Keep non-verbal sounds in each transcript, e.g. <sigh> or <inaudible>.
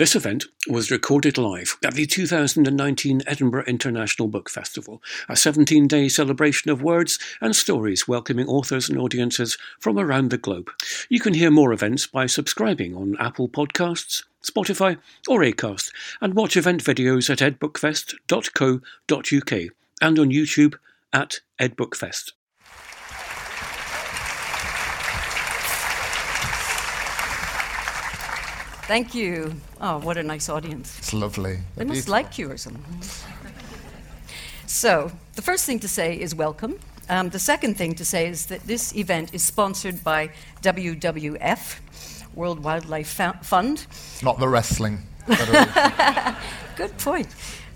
This event was recorded live at the 2019 Edinburgh International Book Festival, a 17 day celebration of words and stories welcoming authors and audiences from around the globe. You can hear more events by subscribing on Apple Podcasts, Spotify, or Acast, and watch event videos at edbookfest.co.uk and on YouTube at edbookfest. Thank you. Oh, what a nice audience. It's lovely. They must like you or something. So, the first thing to say is welcome. Um, the second thing to say is that this event is sponsored by WWF, World Wildlife Fund. Not the wrestling. <laughs> Good point.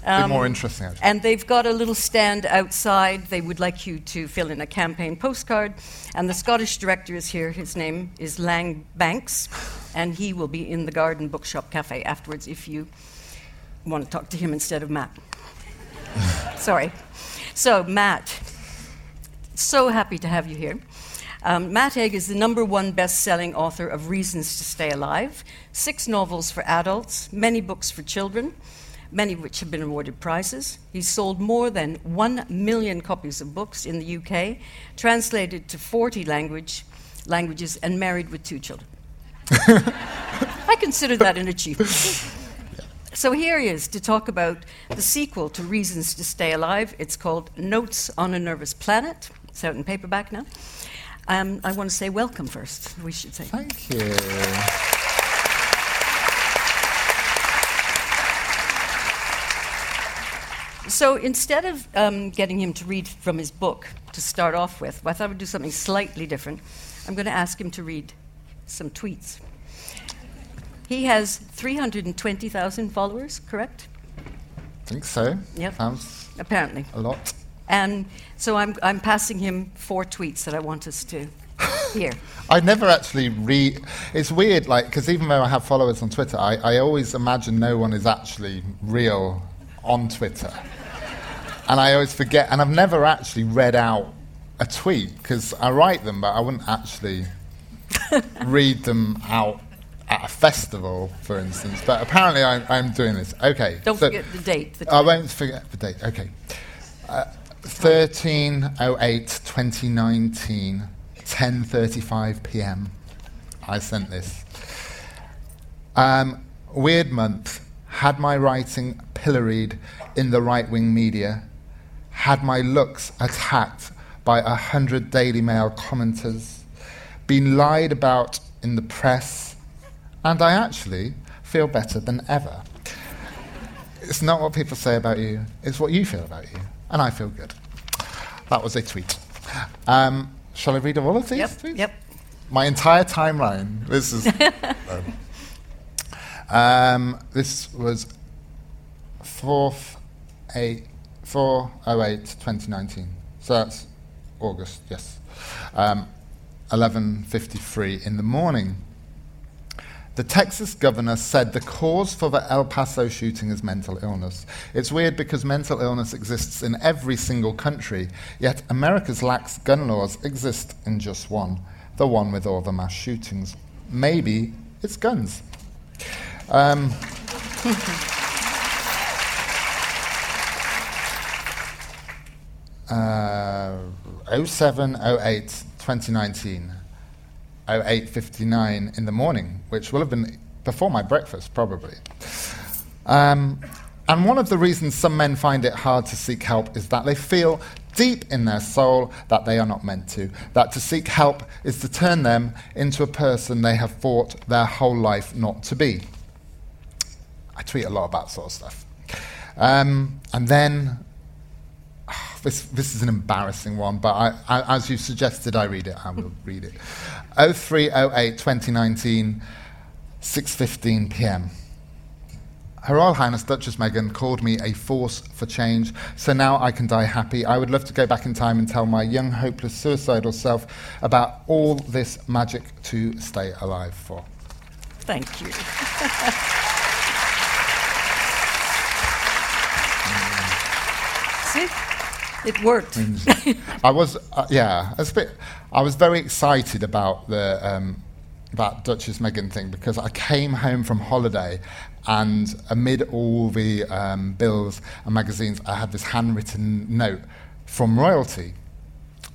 Um, more interesting. Actually. And they've got a little stand outside. They would like you to fill in a campaign postcard. And the Scottish director is here. His name is Lang Banks, and he will be in the Garden Bookshop Cafe afterwards if you want to talk to him instead of Matt. <laughs> Sorry. So, Matt, so happy to have you here. Um, Matt Haig is the number one best selling author of Reasons to Stay Alive, six novels for adults, many books for children many of which have been awarded prizes. He's sold more than 1 million copies of books in the UK, translated to 40 language, languages, and married with two children. <laughs> I consider that an achievement. So here he is to talk about the sequel to Reasons to Stay Alive. It's called Notes on a Nervous Planet. It's out in paperback now. Um, I want to say welcome first, we should say. Thank you. So instead of um, getting him to read from his book to start off with, I thought I would do something slightly different. I'm going to ask him to read some tweets. He has 320,000 followers, correct? I think so. Yep. Sounds Apparently. A lot. And so I'm, I'm passing him four tweets that I want us to <laughs> hear. I never actually read. It's weird, like, because even though I have followers on Twitter, I, I always imagine no one is actually real on Twitter. and I always forget, and I've never actually read out a tweet because I write them, but I wouldn't actually read them out at a festival, for instance. But apparently, I'm, I'm doing this. Okay. Don't so forget the date. The I won't forget the date. Okay. Uh, 1308 2019 10:35 p.m. I sent this. Um, weird month had my writing pilloried in the right wing media, had my looks attacked by a hundred Daily Mail commenters, been lied about in the press, and I actually feel better than ever. It's not what people say about you, it's what you feel about you, and I feel good. That was a tweet. Um, shall I read all of these yep, tweets? Yep. My entire timeline. This is. <laughs> um, um, this was 4th 8, 408 2019. So that's August, yes. Um, 11.53 in the morning. The Texas governor said the cause for the El Paso shooting is mental illness. It's weird because mental illness exists in every single country, yet America's lax gun laws exist in just one the one with all the mass shootings. Maybe it's guns. Um, <laughs> uh, 07, 08, 2019, 08.59 in the morning, which will have been before my breakfast, probably. Um, and one of the reasons some men find it hard to seek help is that they feel deep in their soul that they are not meant to. That to seek help is to turn them into a person they have fought their whole life not to be. I tweet a lot about sort of stuff. Um, and then, this, this is an embarrassing one, but I, I, as you suggested, I read it. I will <laughs> read it. 0308 2019, 6.15 p.m. Her Royal Highness Duchess Meghan called me a force for change, so now I can die happy. I would love to go back in time and tell my young, hopeless, suicidal self about all this magic to stay alive for. Thank you. <laughs> See? It worked. I was, uh, yeah, I was, bit, I was very excited about the, um, that Duchess Meghan thing because I came home from holiday and amid all the um, bills and magazines, I had this handwritten note from royalty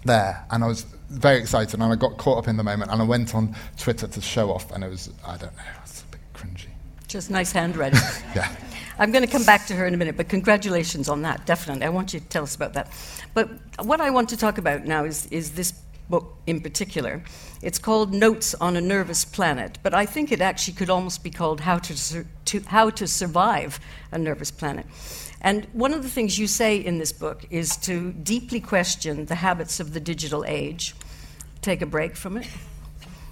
there, and I was very excited, and I got caught up in the moment, and I went on Twitter to show off, and it was, I don't know, it was a bit cringy. Just nice handwriting. <laughs> yeah. I'm going to come back to her in a minute, but congratulations on that, definitely. I want you to tell us about that. But what I want to talk about now is, is this book in particular. It's called Notes on a Nervous Planet, but I think it actually could almost be called How to, Sur- to, How to Survive a Nervous Planet. And one of the things you say in this book is to deeply question the habits of the digital age. Take a break from it.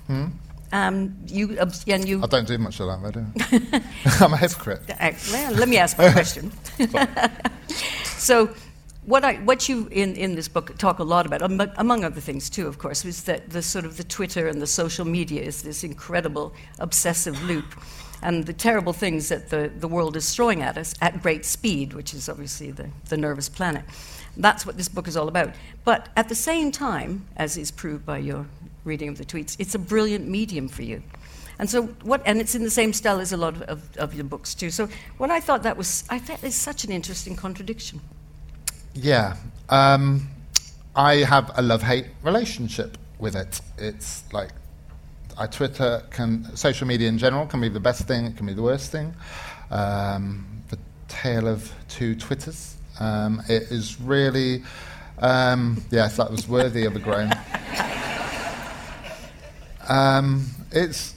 Hmm? Um, you, and you I don't do much of that, do I? <laughs> I'm a hypocrite. Uh, well, let me ask a question. <laughs> so, what, I, what you in, in this book talk a lot about, among other things too, of course, is that the sort of the Twitter and the social media is this incredible obsessive loop and the terrible things that the, the world is throwing at us at great speed, which is obviously the, the nervous planet. That's what this book is all about. But at the same time, as is proved by your reading of the tweets, it's a brilliant medium for you. And so what, and it's in the same style as a lot of, of, your books too. So what I thought that was, I thought is such an interesting contradiction. Yeah. Um, I have a love-hate relationship with it. It's like I Twitter can social media in general can be the best thing, it can be the worst thing. Um, the tale of two Twitters. Um, it is really, um, yes, that was worthy of a groan. <laughs> Um, it's,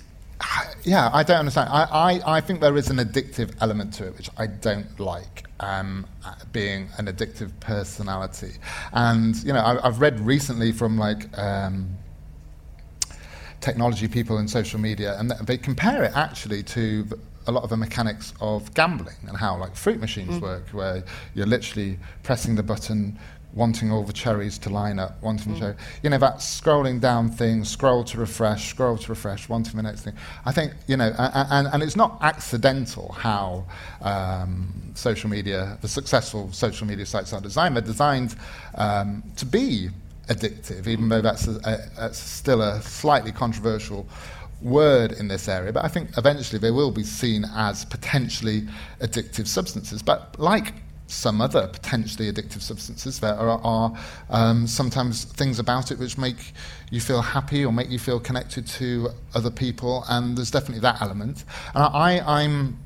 yeah, I don't understand. I, I, I think there is an addictive element to it, which I don't like. Um, being an addictive personality, and you know, I, have read recently from like um, technology people in social media, and they compare it actually to a lot of the mechanics of gambling and how like fruit machines mm. work, where you're literally pressing the button, wanting all the cherries to line up, wanting mm. cherry. You know, that scrolling down thing, scroll to refresh, scroll to refresh, wanting the next thing. I think, you know, and, and it's not accidental how um, social media, the successful social media sites are designed. They're designed um, to be addictive, even though that's, a, a, that's still a slightly controversial word in this area. But I think eventually they will be seen as potentially addictive substances. But like some other potentially addictive substances, there are, are um, sometimes things about it which make you feel happy or make you feel connected to other people, and there's definitely that element. And I, I'm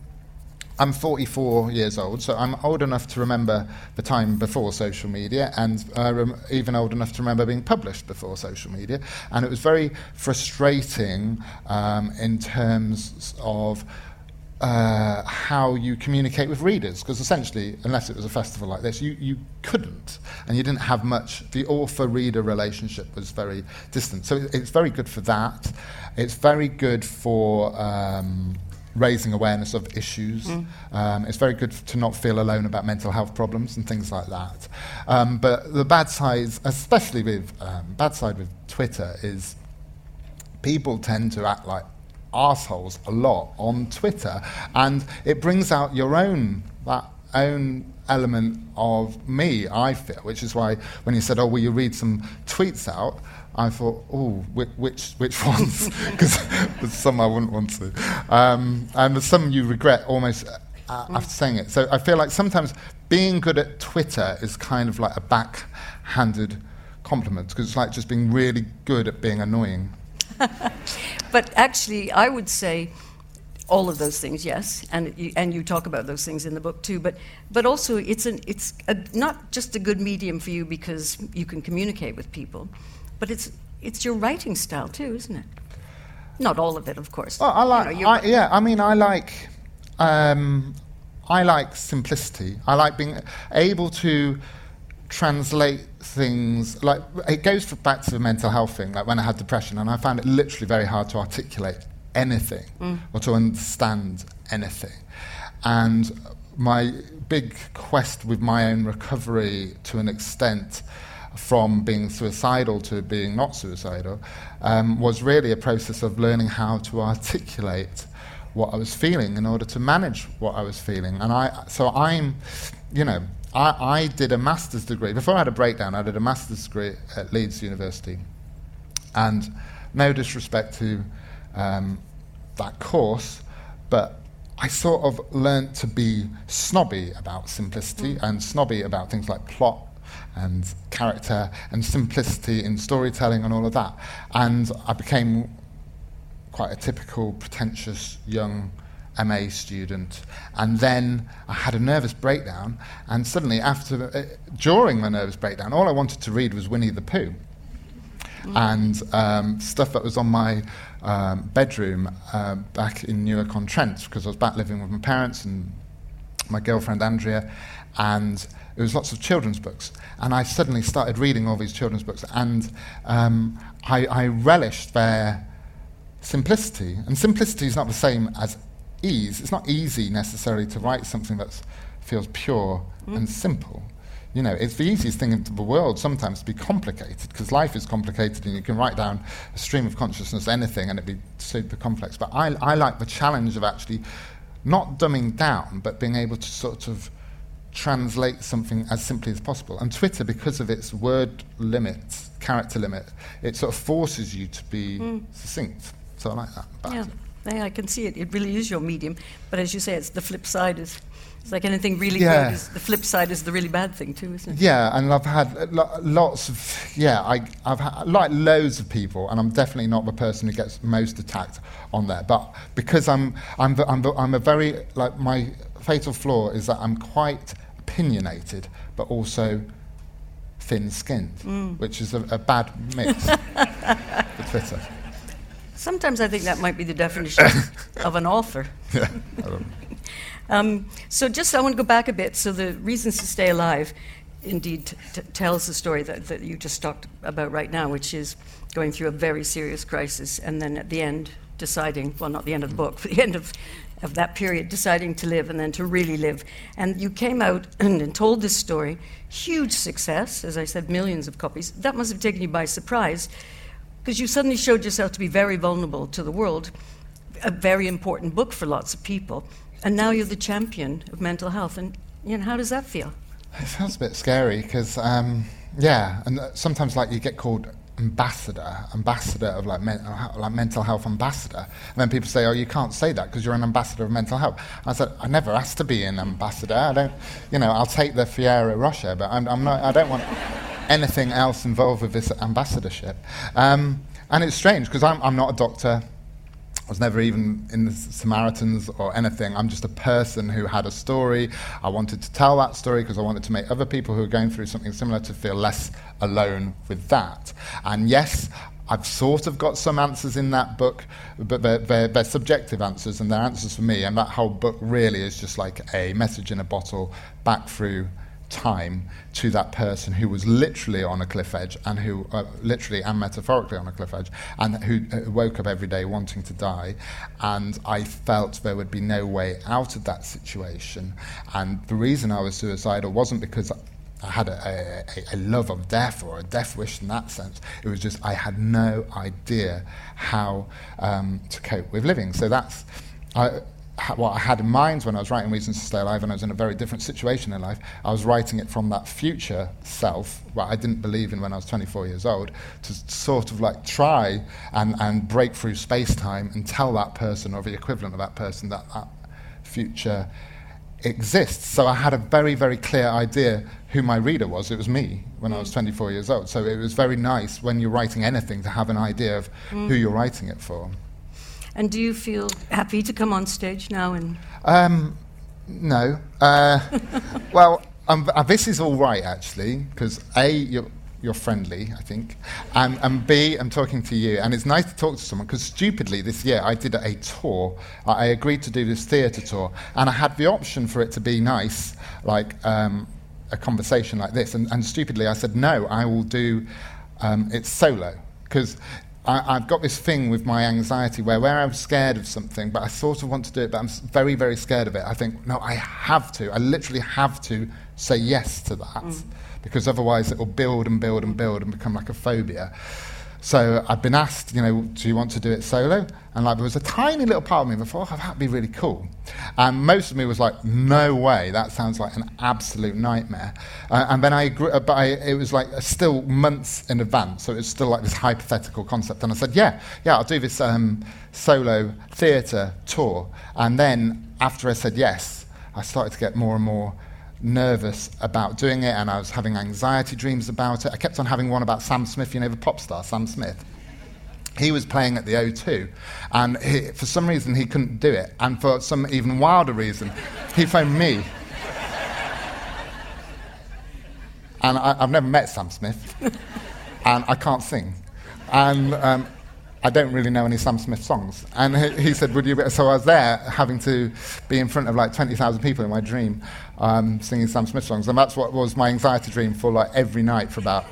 I'm 44 years old, so I'm old enough to remember the time before social media, and uh, rem- even old enough to remember being published before social media. And it was very frustrating um, in terms of uh, how you communicate with readers, because essentially, unless it was a festival like this, you, you couldn't, and you didn't have much. The author reader relationship was very distant. So it, it's very good for that. It's very good for. Um, raising awareness of issues. Mm. Um, it's very good to not feel alone about mental health problems and things like that. Um, but the bad side, especially with um, bad side with Twitter, is people tend to act like assholes a lot on Twitter, and it brings out your own that own element of me. I feel, which is why when you said, "Oh, will you read some tweets out?" I thought, oh, which, which <laughs> ones? Because there's some I wouldn't want to. Um, and there's some you regret almost uh, mm. after saying it. So I feel like sometimes being good at Twitter is kind of like a backhanded compliment because it's like just being really good at being annoying. <laughs> but actually, I would say all of those things, yes, and you, and you talk about those things in the book too. But but also, it's an it's a, not just a good medium for you because you can communicate with people, but it's it's your writing style too, isn't it? Not all of it, of course. Well, I like, you know, I, yeah. I mean, I like, um, I like simplicity. I like being able to translate things. Like it goes back to the mental health thing. Like when I had depression, and I found it literally very hard to articulate anything mm. or to understand anything. And my big quest with my own recovery, to an extent from being suicidal to being not suicidal um, was really a process of learning how to articulate what I was feeling in order to manage what I was feeling. And I, so I'm, you know, I, I did a master's degree. Before I had a breakdown, I did a master's degree at Leeds University. And no disrespect to um, that course, but I sort of learnt to be snobby about simplicity and snobby about things like plot and character and simplicity in storytelling and all of that. And I became quite a typical pretentious young MA student. And then I had a nervous breakdown, and suddenly, after, uh, during the nervous breakdown, all I wanted to read was Winnie the Pooh. And um, stuff that was on my um, bedroom uh, back in Newark on Trent, because I was back living with my parents and my girlfriend Andrea, and it was lots of children's books. And I suddenly started reading all these children's books, and um, I, I relished their simplicity. And simplicity is not the same as ease. It's not easy necessarily to write something that feels pure mm. and simple. You know, it's the easiest thing in the world sometimes to be complicated because life is complicated and you can write down a stream of consciousness, anything, and it'd be super complex. But I, I like the challenge of actually not dumbing down, but being able to sort of translate something as simply as possible. And Twitter, because of its word limit, character limit, it sort of forces you to be mm. succinct. So I like that. Yeah. Yeah, I can see it. It really is your medium. But as you say, it's the flip side is it's like anything really yeah. good. Is, the flip side is the really bad thing too, isn't it? Yeah, and I've had lo- lots of yeah. I, I've had, like loads of people, and I'm definitely not the person who gets most attacked on there. But because I'm I'm the, I'm, the, I'm a very like my fatal flaw is that I'm quite opinionated, but also thin-skinned, mm. which is a, a bad mix <laughs> for Twitter. Sometimes I think that might be the definition of <laughs> an author. Yeah. <laughs> um, so just I want to go back a bit. So the reasons to stay alive, indeed, t- t- tells the story that, that you just talked about right now, which is going through a very serious crisis, and then at the end deciding, well, not the end of the book, but <laughs> the end of of that period, deciding to live and then to really live. And you came out and, <clears throat> and, told this story, huge success, as I said, millions of copies. That must have taken you by surprise because you suddenly showed yourself to be very vulnerable to the world, a very important book for lots of people. And now you're the champion of mental health. And you know, how does that feel? It sounds a bit scary because, um, yeah, and uh, sometimes like you get called ambassador, ambassador of like, men, like mental health ambassador. And then people say, oh, you can't say that because you're an ambassador of mental health. I said, I never asked to be an ambassador. I don't, you know, I'll take the Ferrero Rocher, but I'm, I'm not, I don't want anything else involved with this ambassadorship. Um, and it's strange because I'm, I'm not a doctor. I was never even in the Samaritans or anything. I'm just a person who had a story. I wanted to tell that story because I wanted to make other people who are going through something similar to feel less alone with that. And yes, I've sort of got some answers in that book, but they're, they're, they're, subjective answers and they're answers for me. And that whole book really is just like a message in a bottle back through time to that person who was literally on a cliff edge and who, uh, literally and metaphorically on a cliff edge, and who uh, woke up every day wanting to die. And I felt there would be no way out of that situation. And the reason I was suicidal wasn't because I had a, a, a, love of death or a death wish in that sense. It was just I had no idea how um, to cope with living. So that's. I, what I had in mind when I was writing Reasons to Stay Alive, and I was in a very different situation in life. I was writing it from that future self, what I didn't believe in when I was 24 years old, to sort of like try and, and break through space time and tell that person or the equivalent of that person that that future exists. So I had a very, very clear idea who my reader was. It was me when mm. I was 24 years old. So it was very nice when you're writing anything to have an idea of mm. who you're writing it for. And do you feel happy to come on stage now? And um, no. Uh, <laughs> well, um, uh, this is all right actually, because a you're, you're friendly, I think, and, and B I'm talking to you, and it's nice to talk to someone. Because stupidly this year I did a tour. I agreed to do this theatre tour, and I had the option for it to be nice, like. Um, a conversation like this, and, and stupidly I said no. I will do um, it solo because I, have got this thing with my anxiety where, where I'm scared of something, but I sort of want to do it, but I'm very, very scared of it. I think, no, I have to. I literally have to say yes to that mm. because otherwise it will build and build and build and become like a phobia. So I'd been asked, you know, do you want to do it solo? And like there was a tiny little part of me thought, oh, that'd be really cool. And most of me was like, no way, that sounds like an absolute nightmare. Uh, and then I agree, but I, it was like still months in advance, so it was still like this hypothetical concept. And I said, yeah, yeah, I'll do this um, solo theatre tour. And then after I said yes, I started to get more and more nervous about doing it and I was having anxiety dreams about it. I kept on having one about Sam Smith, you know, the pop star, Sam Smith. He was playing at the O2 and he, for some reason he couldn't do it. And for some even wilder reason, he phoned me. And I, have never met Sam Smith and I can't sing. And um, I don't really know any Sam Smith songs. And he, he, said, Would you? Be? So I was there having to be in front of like 20,000 people in my dream um, singing Sam Smith songs. And that's what was my anxiety dream for like every night for about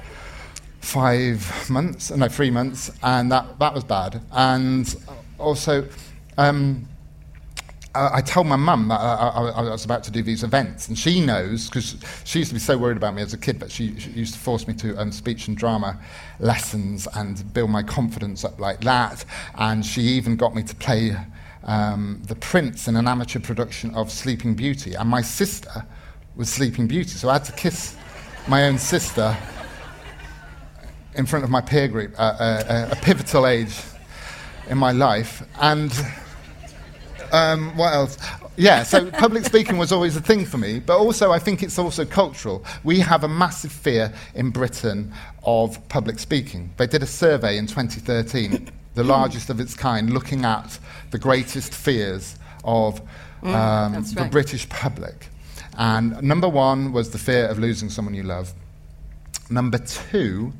five months, no, three months. And that, that was bad. And also, um, I told my mum that I, I, I, was about to do these events, and she knows because she used to be so worried about me as a kid, but she, she used to force me to um, speech and drama lessons and build my confidence up like that. And she even got me to play um, the Prince in an amateur production of Sleeping Beauty, and my sister was Sleeping Beauty, so I had to kiss my own sister in front of my peer group at a pivotal age in my life, and. Um, what else? Yeah, so <laughs> public speaking was always a thing for me, but also I think it's also cultural. We have a massive fear in Britain of public speaking. They did a survey in 2013, <laughs> the largest of its kind, looking at the greatest fears of mm, um, right. the British public. And number one was the fear of losing someone you love. Number two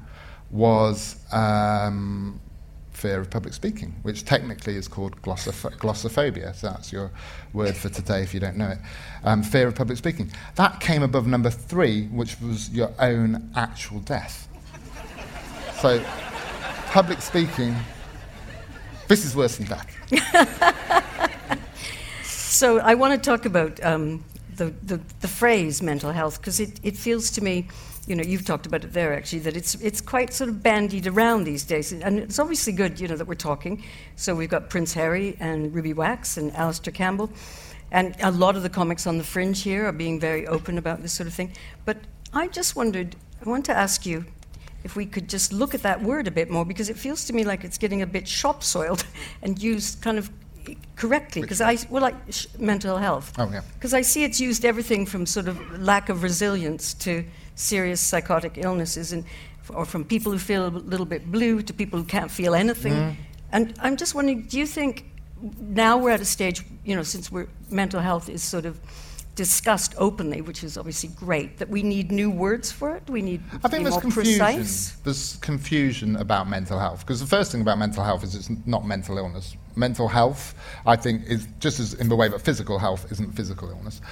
was um, fear of public speaking, which technically is called glossoph- glossophobia. So that's your word for today if you don't know it. Um, fear of public speaking. That came above number three, which was your own actual death. so, public speaking, this is worse than that. <laughs> so, I want to talk about um, the, the, the phrase mental health because it, it feels to me you know, you've talked about it there actually, that it's, it's quite sort of bandied around these days. And it's obviously good, you know, that we're talking. So we've got Prince Harry and Ruby Wax and Alastair Campbell. And a lot of the comics on the fringe here are being very open about this sort of thing. But I just wondered, I want to ask you if we could just look at that word a bit more, because it feels to me like it's getting a bit shop soiled <laughs> and used kind of correctly because I well like sh- mental health. Oh yeah. Because I see it's used everything from sort of lack of resilience to serious psychotic illnesses, and, or from people who feel a little bit blue to people who can't feel anything. Mm. And I'm just wondering, do you think now we're at a stage, you know, since we're, mental health is sort of discussed openly, which is obviously great, that we need new words for it? We need I think there's more confusion. precise? There's confusion about mental health, because the first thing about mental health is it's not mental illness. Mental health, I think, is just as in the way that physical health isn't physical illness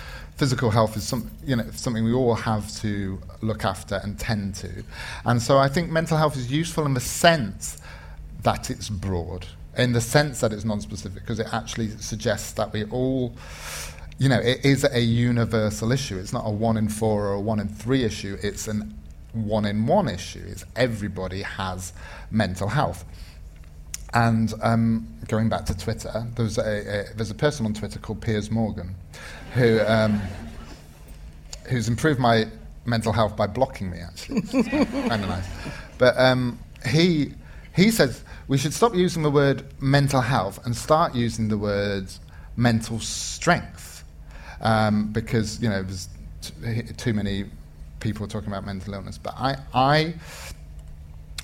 physical health is some, you know, something we all have to look after and tend to. And so I think mental health is useful in the sense that it's broad, in the sense that it's non-specific, because it actually suggests that we all, you know, it is a universal issue. It's not a one in four or a one in three issue. It's an one in one issue. It's everybody has mental health. And um, going back to Twitter, there's a, a, there's a person on Twitter called Piers Morgan, who, um, who's improved my mental health by blocking me, actually. kind of nice. But um, he, he says we should stop using the word mental health and start using the word mental strength um, because, you know, there's t- too many people talking about mental illness. But I, I,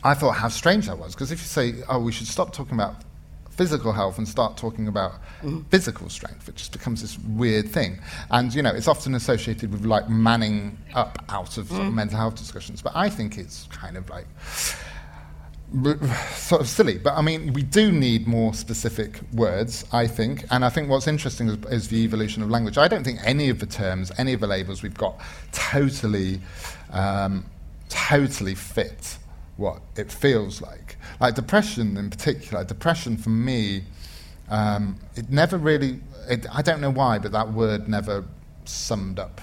I thought how strange that was because if you say, oh, we should stop talking about physical health and start talking about mm-hmm. physical strength. It just becomes this weird thing. And, you know, it's often associated with like manning up out of, mm. sort of mental health discussions. But I think it's kind of like sort of silly. But I mean, we do need more specific words, I think. And I think what's interesting is, is the evolution of language. I don't think any of the terms, any of the labels we've got totally, um, totally fit what it feels like. Like depression in particular, depression for me, um, it never really, it, I don't know why, but that word never summed up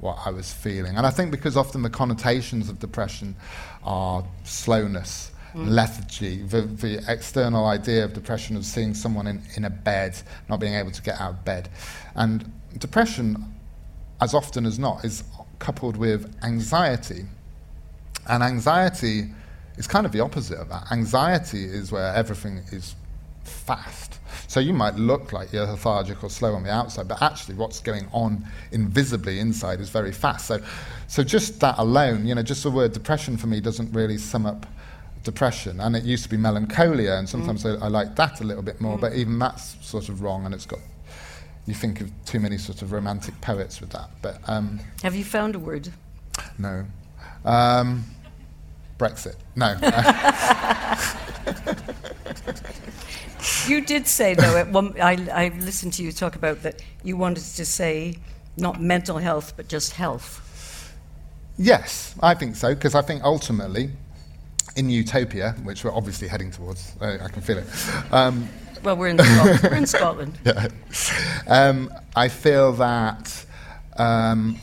what I was feeling. And I think because often the connotations of depression are slowness mm. lethargy, the, the external idea of depression of seeing someone in, in a bed, not being able to get out of bed. And depression, as often as not, is coupled with anxiety. And anxiety is kind of the opposite of that. Anxiety is where everything is fast. So you might look like you're lethargic or slow on the outside, but actually what's going on invisibly inside is very fast. So, so just that alone, you know, just the word depression for me doesn't really sum up depression. And it used to be melancholia, and sometimes mm. I, I, like that a little bit more, mm. but even that's sort of wrong, and it's got. You think of too many sort of romantic poets with that, but um, have you found a word? No, um, Brexit. No. <laughs> you did say though at one, I, I listened to you talk about that you wanted to say not mental health but just health. Yes, I think so because I think ultimately in utopia, which we're obviously heading towards, uh, I can feel it. Um, well, we're in Scotland. we're in <laughs> Scotland. Yeah. Um, I feel that um,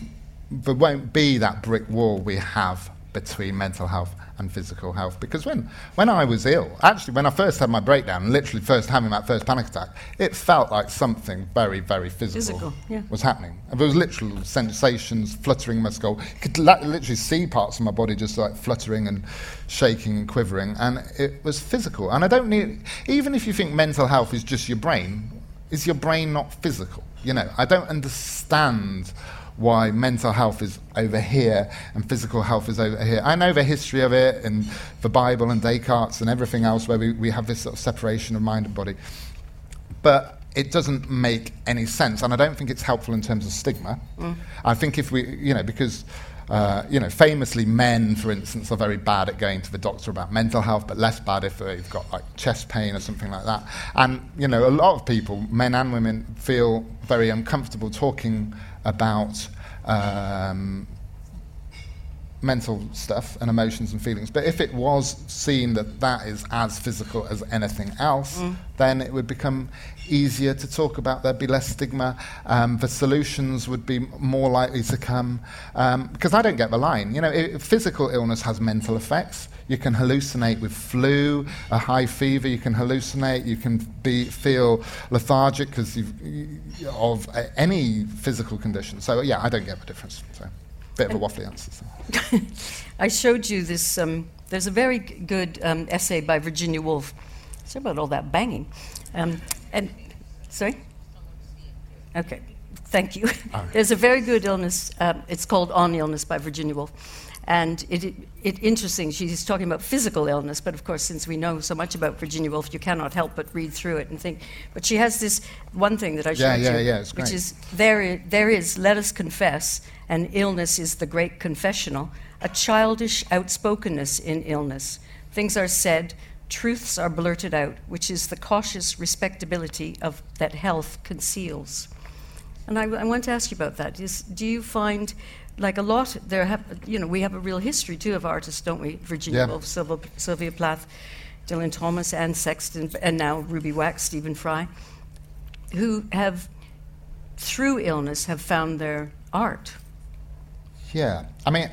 there won't be that brick wall we have between mental health and physical health. Because when, when I was ill, actually, when I first had my breakdown, literally first having that first panic attack, it felt like something very, very physical, physical yeah. was happening. And there was literal sensations fluttering in my skull. You could la- literally see parts of my body just like fluttering and shaking and quivering. And it was physical. And I don't need, even if you think mental health is just your brain, is your brain not physical? You know, I don't understand why mental health is over here and physical health is over here. I know the history of it and the Bible and Descartes and everything else where we, we have this sort of separation of mind and body. But it doesn't make any sense, and I don't think it's helpful in terms of stigma. Mm. I think if we, you know, because. Uh, you know, famously, men, for instance, are very bad at going to the doctor about mental health, but less bad if they've got like chest pain or something like that. And you know, a lot of people, men and women, feel very uncomfortable talking about um, mental stuff and emotions and feelings. But if it was seen that that is as physical as anything else, mm. then it would become easier to talk about. There'd be less stigma. Um, the solutions would be more likely to come. Um, because I don't get the line. You know, it, physical illness has mental effects. You can hallucinate with flu, a high fever. You can hallucinate. You can be, feel lethargic because of uh, any physical condition. So yeah, I don't get the difference. So bit of a waffly answer. So. <laughs> I showed you this. Um, there's a very good um, essay by Virginia Woolf. Sorry about all that banging. Um, and sorry. Okay, thank you. There's a very good illness. Um, it's called On Illness by Virginia Woolf, and it, it, it, interesting, she's talking about physical illness, but of course, since we know so much about Virginia Woolf, you cannot help but read through it and think. But she has this one thing that I showed yeah, yeah, you, yeah, which is there, there is, let us confess, and illness is the great confessional, a childish outspokenness in illness. Things are said, truths are blurted out, which is the cautious respectability of that health conceals. And I, I want to ask you about that. Is, do you find like a lot, there have, you know, we have a real history too of artists, don't we? Virginia yeah. Woolf, Sylvia, Sylvia Plath, Dylan Thomas, Anne Sexton, and now Ruby Wax, Stephen Fry, who have, through illness, have found their art. Yeah, I mean,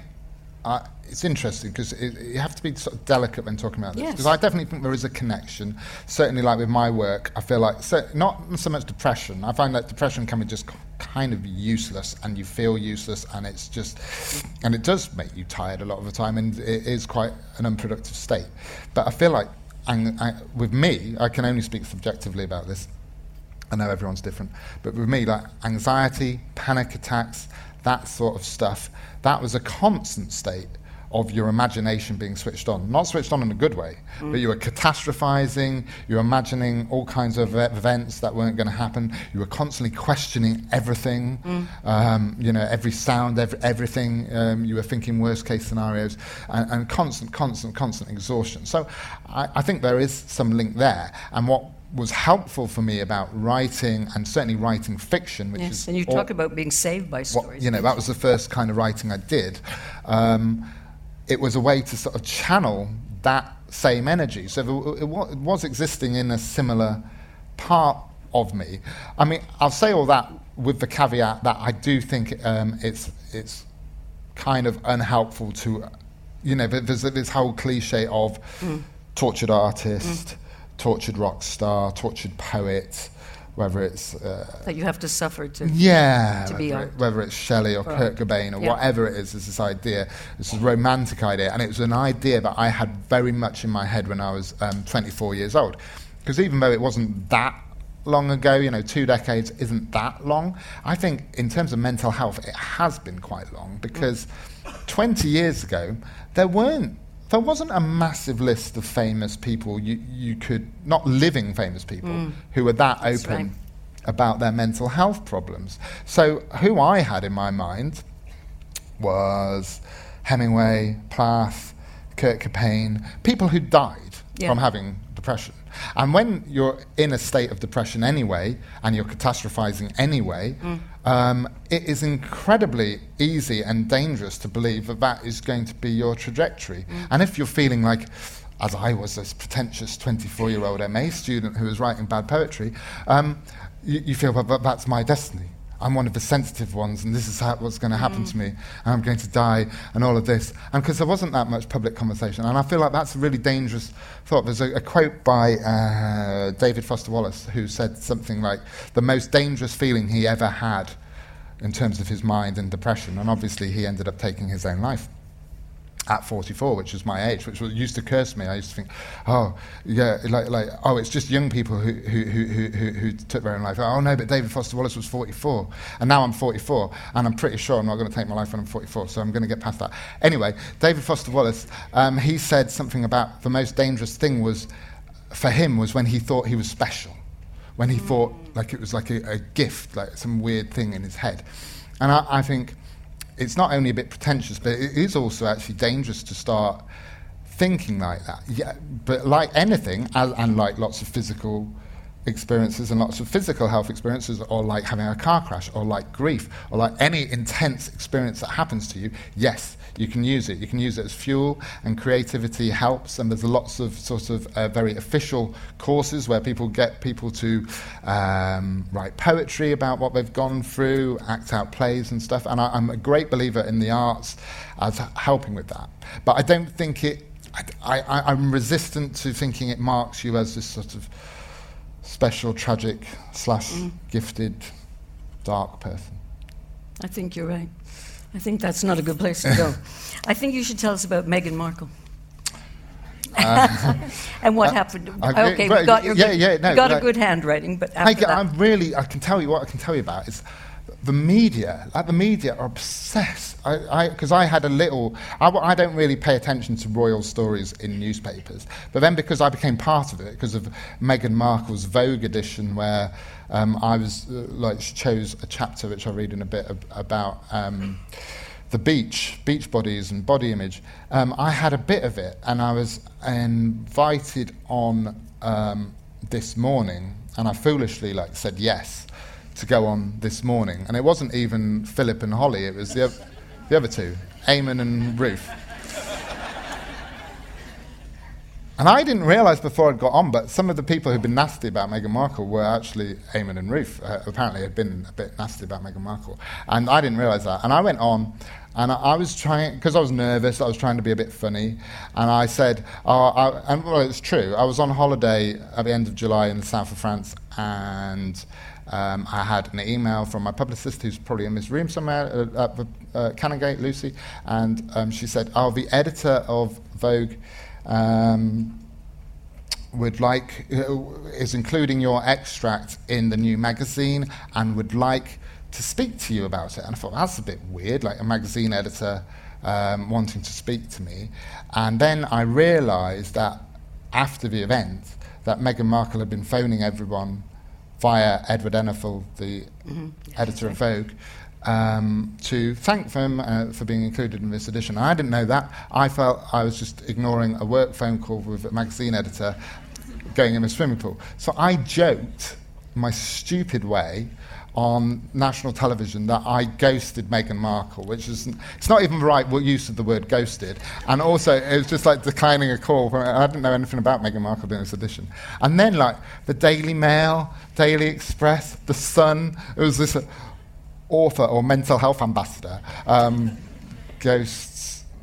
uh, it's interesting because it, you have to be sort of delicate when talking about this. Because yes. I definitely think there is a connection. Certainly, like with my work, I feel like so, not so much depression. I find that depression can be just kind of useless, and you feel useless, and it's just, and it does make you tired a lot of the time, and it is quite an unproductive state. But I feel like, and I, with me, I can only speak subjectively about this. I know everyone's different, but with me, like anxiety, panic attacks, that sort of stuff, that was a constant state of your imagination being switched on. Not switched on in a good way, mm. but you were catastrophizing, you were imagining all kinds of events that weren't going to happen. You were constantly questioning everything, mm. um, you know, every sound, every, everything. Um, you were thinking worst case scenarios and, and constant, constant, constant exhaustion. So I, I think there is some link there. And what was helpful for me about writing and certainly writing fiction, which yes, is and you talk about being saved by stories. You know, that was the first kind of writing I did. Um, it was a way to sort of channel that same energy. So it, it was existing in a similar part of me. I mean, I'll say all that with the caveat that I do think um, it's it's kind of unhelpful to, you know, there's this whole cliche of. Mm tortured artist, mm. tortured rock star, tortured poet, whether it's uh, that you have to suffer to yeah to whether, it, whether it's Shelley or right. Kurt Cobain or yeah. whatever it is is this idea this is romantic idea and it was an idea that I had very much in my head when I was um, 24 years old because even though it wasn't that long ago you know two decades isn't that long I think in terms of mental health it has been quite long because mm. 20 years ago there weren't there wasn't a massive list of famous people you, you could, not living famous people, mm. who were that That's open right. about their mental health problems. So, who I had in my mind was Hemingway, Plath, Kurt Cobain, people who died yeah. from having depression. And when you're in a state of depression anyway, and you're catastrophizing anyway, mm. um, it is incredibly easy and dangerous to believe that that is going to be your trajectory. Mm. And if you're feeling like, as I was, this pretentious 24 year old MA student who was writing bad poetry, um, you, you, feel that that's my destiny. I'm one of the sensitive ones, and this is how, what's going to happen mm. to me, and I'm going to die, and all of this. And because there wasn't that much public conversation, and I feel like that's a really dangerous thought. There's a, a quote by uh, David Foster Wallace who said something like, The most dangerous feeling he ever had in terms of his mind and depression, and obviously he ended up taking his own life at 44, which was my age, which used to curse me. I used to think, oh, yeah, like, like oh, it's just young people who, who, who, who, who took their own life. Oh, no, but David Foster Wallace was 44. And now I'm 44, and I'm pretty sure I'm not going to take my life when I'm 44, so I'm going to get past that. Anyway, David Foster Wallace, um, he said something about the most dangerous thing was, for him, was when he thought he was special. When he mm. thought like it was like a, a, gift, like some weird thing in his head. And I, I think it's not only a bit pretentious, but it is also actually dangerous to start thinking like that. Yeah, but like anything, and like lots of physical experiences and lots of physical health experiences, or like having a car crash, or like grief, or like any intense experience that happens to you, yes, you can use it. You can use it as fuel, and creativity helps. And there's lots of sort of uh, very official courses where people get people to um, write poetry about what they've gone through, act out plays and stuff. And I, I'm a great believer in the arts as helping with that. But I don't think it. I, I, I'm resistant to thinking it marks you as this sort of special, tragic, slash mm. gifted, dark person. I think you're right. I think that's not a good place to go. <laughs> I think you should tell us about Meghan Markle. Uh, <laughs> and what uh, happened? okay, we got, your yeah, good, yeah, no, got a good handwriting, but I, I'm really, I can tell you what I can tell you about is the media, like the media are obsessed. Because I, I, I, had a little, I, I, don't really pay attention to royal stories in newspapers. But then because I became part of it, because of Meghan Markle's Vogue edition, where um, I was, uh, like, chose a chapter which I'll read in a bit ab- about. Um, the beach, beach bodies and body image, um, I had a bit of it, and I was invited on um, this morning, and I foolishly like said yes to go on this morning. And it wasn't even Phillip and Holly, it was the, the other two, Eamonn and Ruth. And I didn't realise before I'd got on, but some of the people who'd been nasty about Meghan Markle were actually Eamonn and Ruth. Uh, apparently, had been a bit nasty about Meghan Markle, and I didn't realise that. And I went on, and I, I was trying because I was nervous. I was trying to be a bit funny, and I said, oh, I, and well, it's true. I was on holiday at the end of July in the south of France, and um, I had an email from my publicist, who's probably in this room somewhere at the Canongate, Lucy, and um, she said, "Oh, the editor of Vogue." Um, would like uh, is including your extract in the new magazine and would like to speak to you about it. And I thought that's a bit weird, like a magazine editor um, wanting to speak to me. And then I realised that after the event, that Meghan Markle had been phoning everyone via Edward Enninful, the mm-hmm. editor of Vogue, um, to thank them uh, for being included in this edition. I didn't know that. I felt I was just ignoring a work phone call with a magazine editor going in a swimming pool. So I joked, my stupid way, on national television that I ghosted Meghan Markle, which is it's not even right use of the word ghosted. And also, it was just like declining a call. I didn't know anything about Meghan Markle doing this edition. And then, like the Daily Mail, Daily Express, The Sun, it was this author or mental health ambassador um, ghosts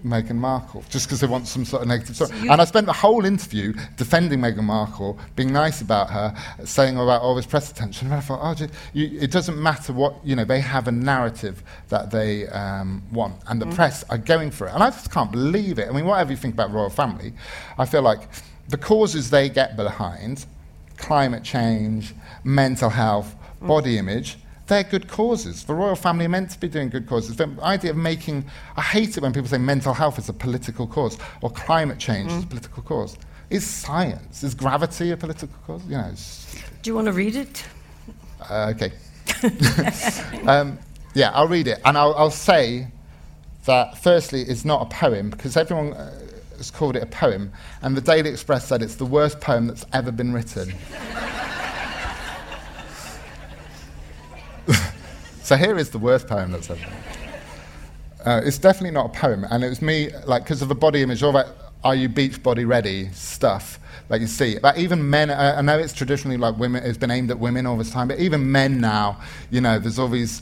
Meghan Markle just because they want some sort of negative story. you- and I spent the whole interview defending Meghan Markle, being nice about her, saying about all this press attention. And I thought, oh, ju- you, it doesn't matter what, you know, they have a narrative that they um, want, and the press are going for it. And I just can't believe it. I mean, whatever you think about royal family, I feel like the causes they get behind, climate change, mental health, body image, they're good causes. The royal family are meant to be doing good causes. The idea of making, I hate it when people say mental health is a political cause or climate change is a political cause. Is science, is gravity a political cause? You know, Do you want to read it? uh, okay. <laughs> um, yeah, I'll read it. And I'll, I'll say that, firstly, it's not a poem because everyone uh, has called it a poem. And the Daily Express said it's the worst poem that's ever been written. So here is the worst poem that's ever uh, it's definitely not a poem, and it was me, like, because of the body image, all that "Are you beach body ready?" stuff, like you see. Like even men, uh, I know it's traditionally like women, it's been aimed at women all this time, but even men now, you know, there's all these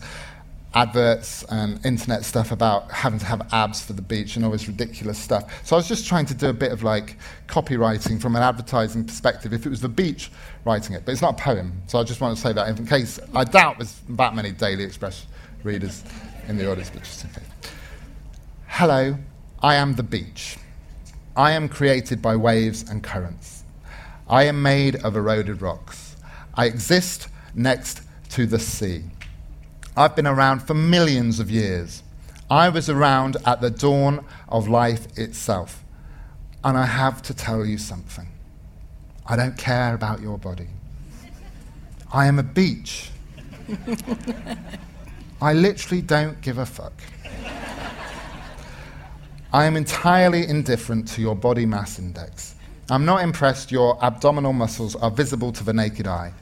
adverts and internet stuff about having to have abs for the beach and all this ridiculous stuff. So I was just trying to do a bit of like copywriting from an advertising perspective. If it was the beach writing it, but it's not a poem, so I just want to say that in case I doubt there's that many Daily Express readers in the audience, but just in case. Hello, I am the beach. I am created by waves and currents. I am made of eroded rocks. I exist next to the sea. I've been around for millions of years. I was around at the dawn of life itself. And I have to tell you something. I don't care about your body. I am a beach. <laughs> I literally don't give a fuck. I am entirely indifferent to your body mass index. I'm not impressed your abdominal muscles are visible to the naked eye.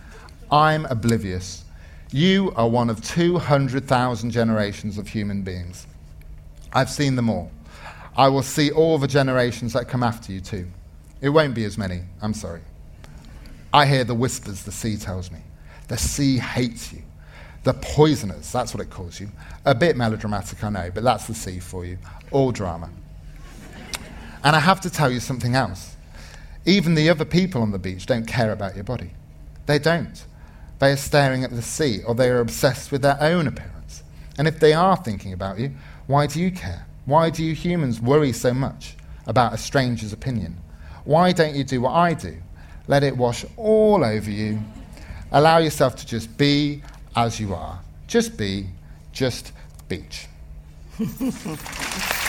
I'm oblivious. You are one of 200,000 generations of human beings. I've seen them all. I will see all the generations that come after you, too. It won't be as many, I'm sorry. I hear the whispers the sea tells me. The sea hates you. The poisoners, that's what it calls you. A bit melodramatic, I know, but that's the sea for you. All drama. And I have to tell you something else. Even the other people on the beach don't care about your body. They don't. They are staring at the sea, or they are obsessed with their own appearance. And if they are thinking about you, why do you care? Why do you humans worry so much about a stranger's opinion? Why don't you do what I do? Let it wash all over you. Allow yourself to just be as you are. Just be, just beach. <laughs>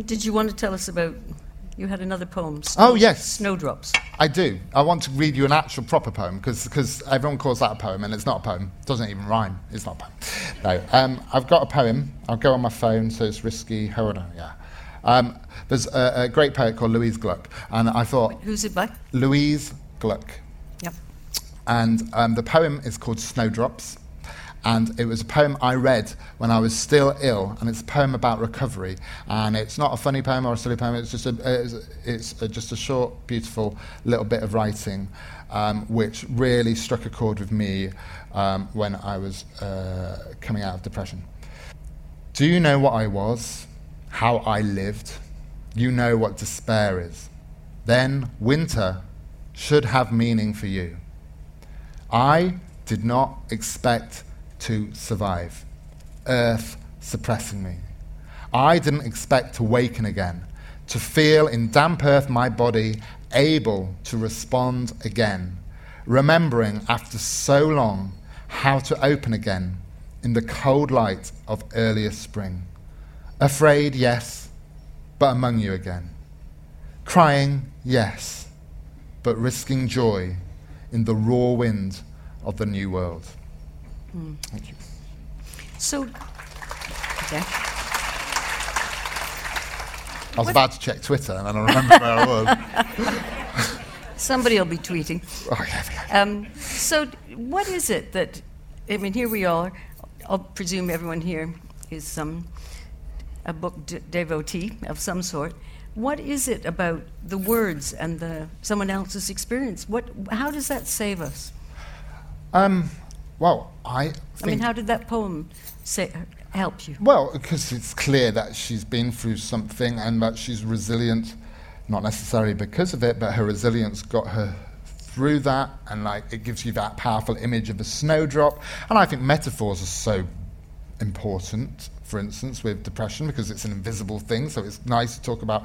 And did you want to tell us about? You had another poem. Oh, yes. Snowdrops. I do. I want to read you an actual proper poem because everyone calls that a poem and it's not a poem. It doesn't even rhyme. It's not a poem. No. Um, I've got a poem. I'll go on my phone so it's risky. Hold on. Yeah. Um, there's a, a great poet called Louise Gluck, and I thought Who's it by? Louise Gluck, Yep. and um, the poem is called Snowdrops. And it was a poem I read when I was still ill, and it's a poem about recovery. And it's not a funny poem or a silly poem. It's just a, it's, it's a, just a short, beautiful little bit of writing, um, which really struck a chord with me um, when I was uh, coming out of depression. Do you know what I was? How I lived? You know what despair is. Then winter should have meaning for you. I did not expect to survive, earth suppressing me. I didn't expect to waken again, to feel in damp earth my body able to respond again, remembering after so long how to open again in the cold light of earlier spring. Afraid, yes, but among you again. Crying, yes, but risking joy in the raw wind of the new world. Thank you. So, okay. I was about to check Twitter and then I remembered where I was. <laughs> Somebody will be tweeting. Oh, yeah, yeah. Um, so, what is it that, I mean, here we are. I'll presume everyone here is um, a book de- devotee of some sort. What is it about the words and the someone else's experience? What, how does that save us? Um, well, I. I mean, how did that poem say, help you? Well, because it's clear that she's been through something and that she's resilient, not necessarily because of it, but her resilience got her through that, and like it gives you that powerful image of a snowdrop. And I think metaphors are so important, for instance, with depression, because it's an invisible thing. So it's nice to talk about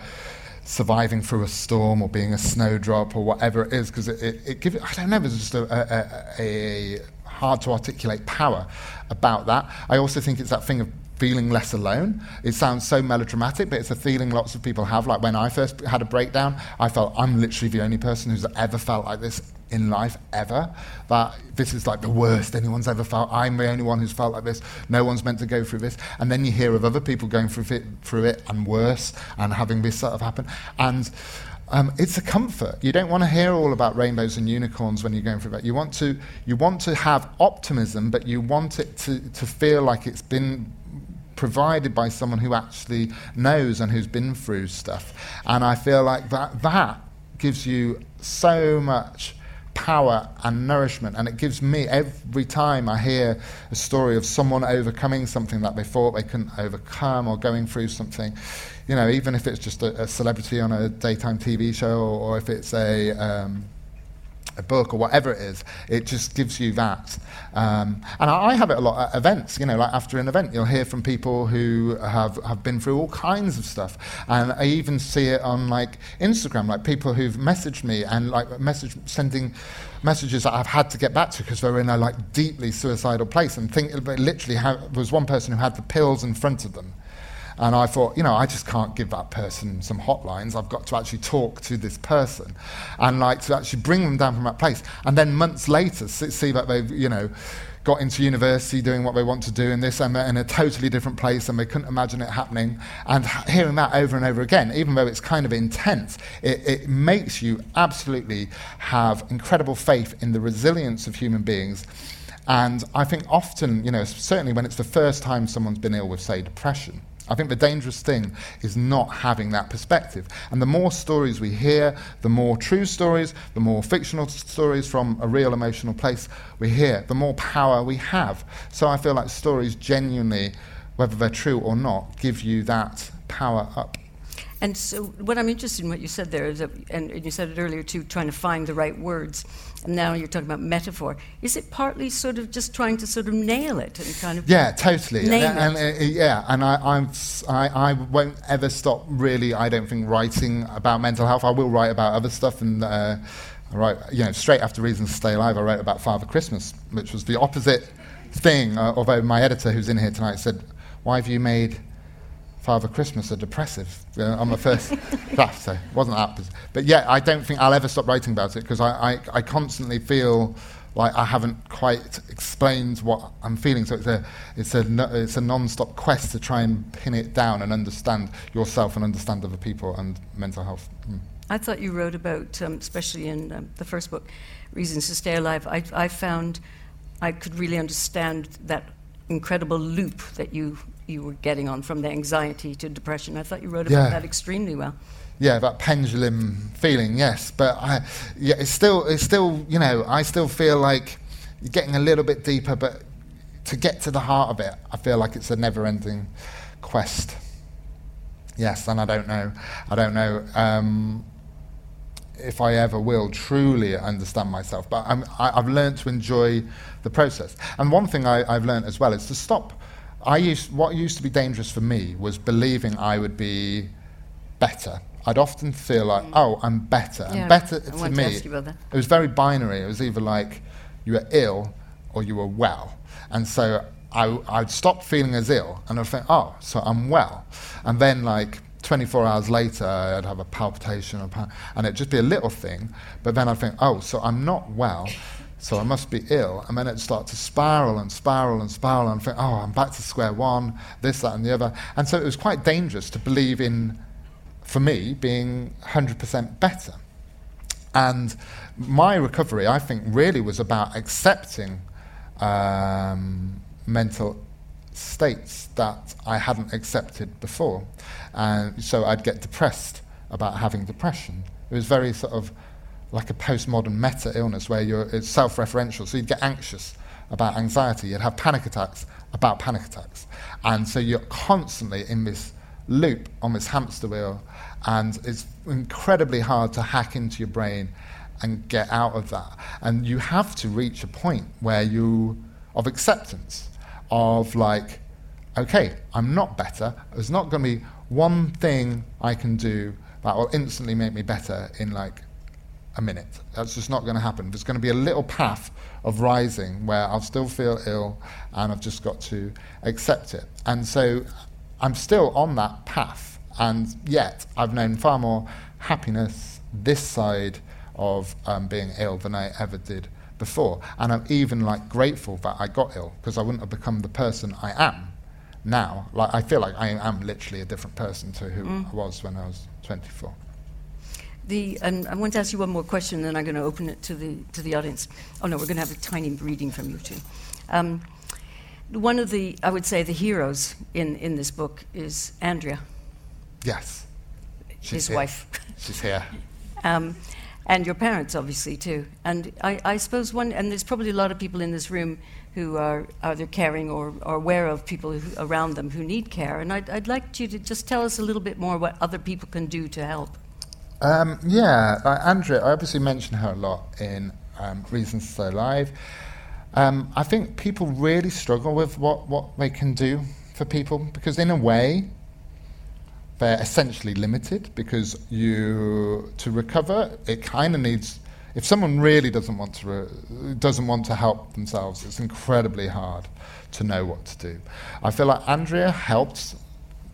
surviving through a storm or being a snowdrop or whatever it is, because it, it, it gives, I don't know, there's just a, a, a hard to articulate power about that. I also think it's that thing of feeling less alone. It sounds so melodramatic, but it's a feeling lots of people have. Like when I first had a breakdown, I felt I'm literally the only person who's ever felt like this in life, ever. That this is like the worst anyone's ever felt. I'm the only one who's felt like this. No one's meant to go through this. And then you hear of other people going through it, through it and worse and having this sort of happen. And um, it's a comfort. You don't want to hear all about rainbows and unicorns when you're going through that. You want to, you want to have optimism, but you want it to, to feel like it's been provided by someone who actually knows and who's been through stuff. And I feel like that, that gives you so much power and nourishment. And it gives me, every time I hear a story of someone overcoming something that they thought they couldn't overcome or going through something, you know, even if it's just a, a celebrity on a daytime TV show or, or if it's a. Um, a book or whatever it is, it just gives you that. Um, and I, I, have it a lot at events, you know, like after an event, you'll hear from people who have, have been through all kinds of stuff. And I even see it on like Instagram, like people who've messaged me and like message sending messages that I've had to get back to because they're in a like deeply suicidal place and think literally there was one person who had the pills in front of them and I thought, you know, I just can't give that person some hotlines. I've got to actually talk to this person and like to actually bring them down from that place. And then months later, see that they've, you know, got into university doing what they want to do in this and they're in a totally different place and they couldn't imagine it happening. And hearing that over and over again, even though it's kind of intense, it, it makes you absolutely have incredible faith in the resilience of human beings. And I think often, you know, certainly when it's the first time someone's been ill with, say, depression, I think the dangerous thing is not having that perspective. And the more stories we hear, the more true stories, the more fictional stories from a real emotional place we hear, the more power we have. So I feel like stories genuinely, whether they're true or not, give you that power up. And so, what I'm interested in what you said there is, that, and, and you said it earlier too, trying to find the right words. Now you're talking about metaphor. Is it partly sort of just trying to sort of nail it and kind of yeah, totally, and, and, uh, yeah, and I, I'm, I, I won't ever stop really. I don't think writing about mental health. I will write about other stuff and. Uh, I write, you know, straight after Reasons to Stay Alive, I wrote about Father Christmas, which was the opposite thing. Uh, although my editor, who's in here tonight, said, "Why have you made Father Christmas are depressive uh, on the first <laughs> draft, so it wasn't that. But yeah, I don't think I'll ever stop writing about it because I, I, I, constantly feel like I haven't quite explained what I'm feeling. So it's a, it's a, it's a non-stop quest to try and pin it down and understand yourself and understand other people and mental health. Mm. I thought you wrote about, um, especially in um, the first book, Reasons to Stay Alive. I, I found I could really understand that incredible loop that you you were getting on from the anxiety to depression. I thought you wrote about yeah. that extremely well. Yeah, that pendulum feeling, yes. But I, yeah, it's still, it's still, you know, I still feel like you're getting a little bit deeper, but to get to the heart of it, I feel like it's a never-ending quest. Yes, and I don't know, I don't know um, if I ever will truly understand myself. But I'm, I, have learned to enjoy the process. And one thing I, I've learned as well is to stop I used, what used to be dangerous for me was believing I would be better. I'd often feel like, mm. oh, I'm better. Yeah, and better I to me, to it was very binary. It was either like you were ill or you were well. And so I, would stop feeling as ill and I'd think, oh, so I'm well. And then, like, 24 hours later, I'd have a palpitation, and it'd just be a little thing. But then I'd think, oh, so I'm not well so I must be ill. And then it started to spiral and spiral and spiral and think, oh, I'm back to square one, this, that, and the other. And so it was quite dangerous to believe in, for me, being 100% better. And my recovery, I think, really was about accepting um, mental states that I hadn't accepted before. And so I'd get depressed about having depression. It was very sort of like a postmodern meta illness where you're it's self-referential. So you'd get anxious about anxiety. You'd have panic attacks about panic attacks, and so you're constantly in this loop on this hamster wheel, and it's incredibly hard to hack into your brain and get out of that. And you have to reach a point where you of acceptance of like, okay, I'm not better. There's not going to be one thing I can do that will instantly make me better in like a minute. That's just not going to happen. There's going to be a little path of rising where I'll still feel ill and I've just got to accept it. And so I'm still on that path. And yet I've known far more happiness this side of um, being ill than I ever did before. And I'm even like grateful that I got ill because I wouldn't have become the person I am now. Like I feel like I am literally a different person to who mm. I was when I was 24. The, and I want to ask you one more question, and then I'm going to open it to the, to the audience. Oh, no, we're going to have a tiny reading from you, too. Um, one of the, I would say, the heroes in, in this book is Andrea. Yes. She's his here. wife. She's here. <laughs> um, and your parents, obviously, too. And I, I, suppose one, and there's probably a lot of people in this room who are either caring or, or aware of people who, around them who need care. And I'd, I'd like you to just tell us a little bit more what other people can do to help. Um, yeah, Andrea, I obviously mention her a lot in um, Reasons to Alive. Um, I think people really struggle with what, what they can do for people because, in a way, they're essentially limited because you to recover it kind of needs if someone really doesn't want to re- doesn't want to help themselves it's incredibly hard to know what to do i feel like andrea helped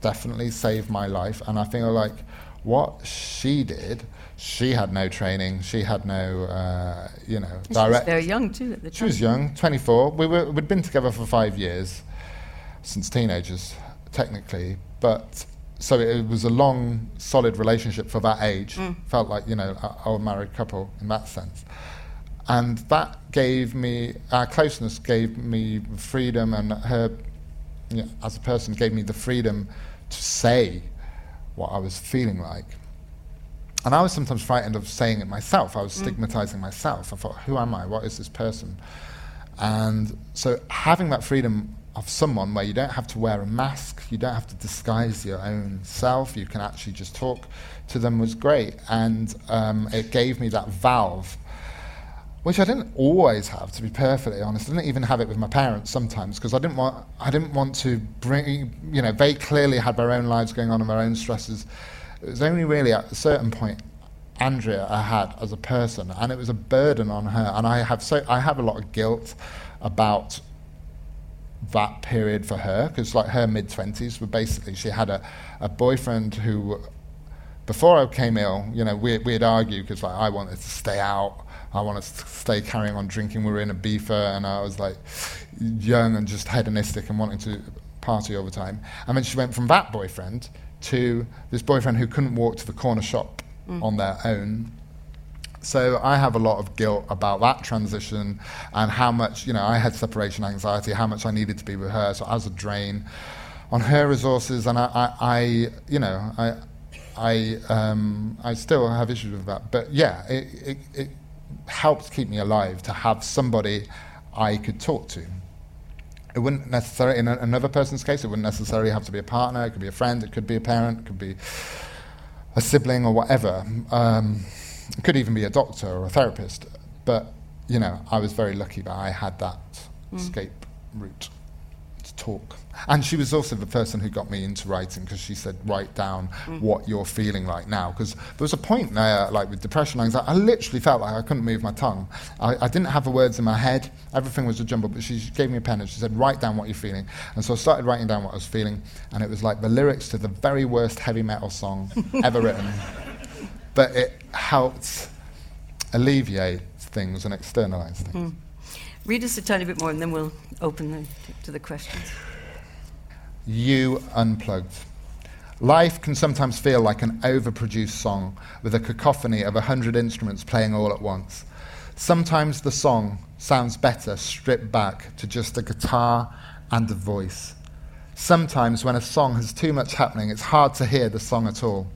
definitely save my life and i feel like what she did she had no training she had no uh, you know direct she was very young too at the time she was young 24 we were we'd been together for five years since teenagers technically but so it was a long, solid relationship for that age. Mm. Felt like, you know, a married couple in that sense. And that gave me, our closeness gave me freedom, and her, you know, as a person, gave me the freedom to say what I was feeling like. And I was sometimes frightened of saying it myself. I was mm. stigmatizing myself. I thought, who am I? What is this person? And so having that freedom of someone where you don't have to wear a mask, you don't have to disguise your own self, you can actually just talk to them was great. And um, it gave me that valve, which I didn't always have, to be perfectly honest. I didn't even have it with my parents sometimes because I didn't want, I didn't want to bring, you know, they clearly had their own lives going on and their own stresses. It was only really at a certain point Andrea I had as a person, and it was a burden on her. And I have so I have a lot of guilt about that period for her because like her mid 20s were basically she had a, a boyfriend who before I came ill you know we, we'd argue because like I wanted to stay out I wanted to stay carrying on drinking we were in a Ibiza and I was like young and just hedonistic and wanting to party all the time and then she went from that boyfriend to this boyfriend who couldn't walk to the corner shop mm. on their own so I have a lot of guilt about that transition and how much, you know, I had separation anxiety, how much I needed to be with her. So I was a drain on her resources, and I, I, I you know, I, I, um, I still have issues with that. But yeah, it, it, it helped keep me alive to have somebody I could talk to. It wouldn't necessarily, in a, another person's case, it wouldn't necessarily have to be a partner. It could be a friend. It could be a parent. It could be a sibling or whatever. Um, it could even be a doctor or a therapist. But, you know, I was very lucky that I had that mm. escape route talk. And she was also the person who got me into writing because she said, write down mm. what you're feeling like now. Because there was a point there, like with depression, anxiety, I literally felt like I couldn't move my tongue. I, I, didn't have the words in my head. Everything was a jumble. But she gave me a pen and she said, write down what you're feeling. And so I started writing down what I was feeling. And it was like the lyrics to the very worst heavy metal song <laughs> ever written but it helped alleviate things and externalize things. Mm. Read us a tiny bit more and then we'll open the, to the questions. You unplugged. Life can sometimes feel like an overproduced song with a cacophony of a hundred instruments playing all at once. Sometimes the song sounds better stripped back to just a guitar and a voice. Sometimes, when a song has too much happening, it's hard to hear the song at all.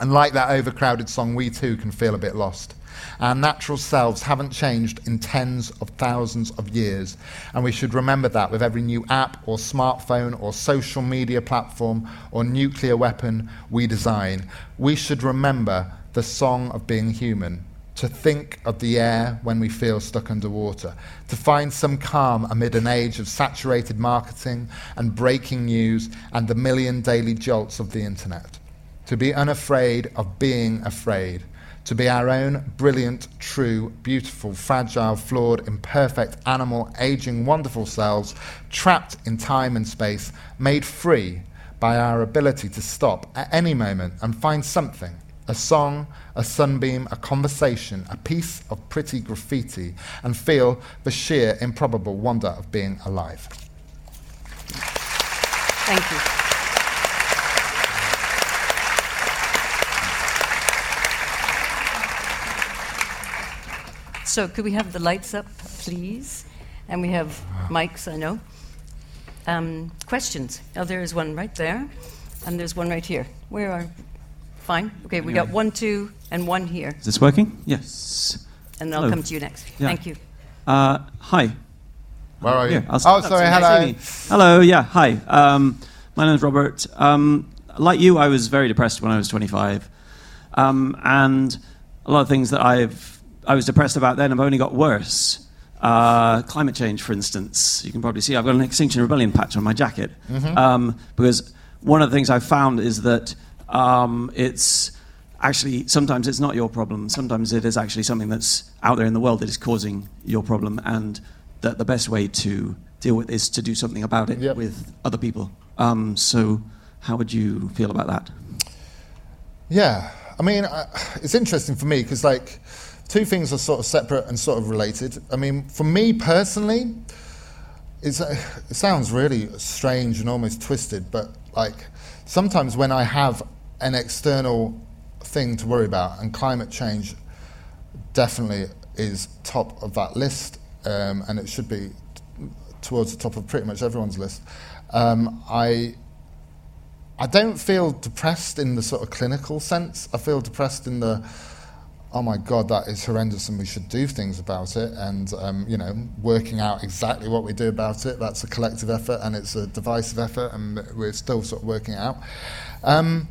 And like that overcrowded song, we too can feel a bit lost. Our natural selves haven't changed in tens of thousands of years, and we should remember that with every new app or smartphone or social media platform or nuclear weapon we design. We should remember the song of being human to think of the air when we feel stuck underwater, to find some calm amid an age of saturated marketing and breaking news and the million daily jolts of the internet, to be unafraid of being afraid, to be our own brilliant, true, beautiful, fragile, flawed, imperfect, animal, aging, wonderful selves, trapped in time and space, made free by our ability to stop at any moment and find something a song, a sunbeam, a conversation, a piece of pretty graffiti, and feel the sheer improbable wonder of being alive. Thank you. So, could we have the lights up, please? And we have mics, I know. Um, questions? Oh, there is one right there, and there's one right here. Where are Fine. Okay, we got one, two, and one here. Is this working? Yes. And I'll Hello. come to you next. Yeah. Thank you. Uh, hi. Where are you? oh, sorry. Hello. Hello. Yeah. Hi. Um, my name is Robert. Um, like you, I was very depressed when I was 25, um, and a lot of things that I've I was depressed about then and have only got worse. Uh, climate change, for instance, you can probably see I've got an Extinction Rebellion patch on my jacket mm-hmm. Um, because one of the things I've found is that um, it's actually sometimes it's not your problem. Sometimes it is actually something that's out there in the world that is causing your problem, and that the best way to deal with is to do something about it yep. with other people. Um, so, how would you feel about that? Yeah, I mean, I, it's interesting for me because like two things are sort of separate and sort of related. I mean, for me personally, it sounds really strange and almost twisted, but like sometimes when I have an external thing to worry about, and climate change definitely is top of that list, um, and it should be t- towards the top of pretty much everyone's list. Um, I I don't feel depressed in the sort of clinical sense. I feel depressed in the oh my god, that is horrendous, and we should do things about it. And um, you know, working out exactly what we do about it. That's a collective effort, and it's a divisive effort, and we're still sort of working it out. Um,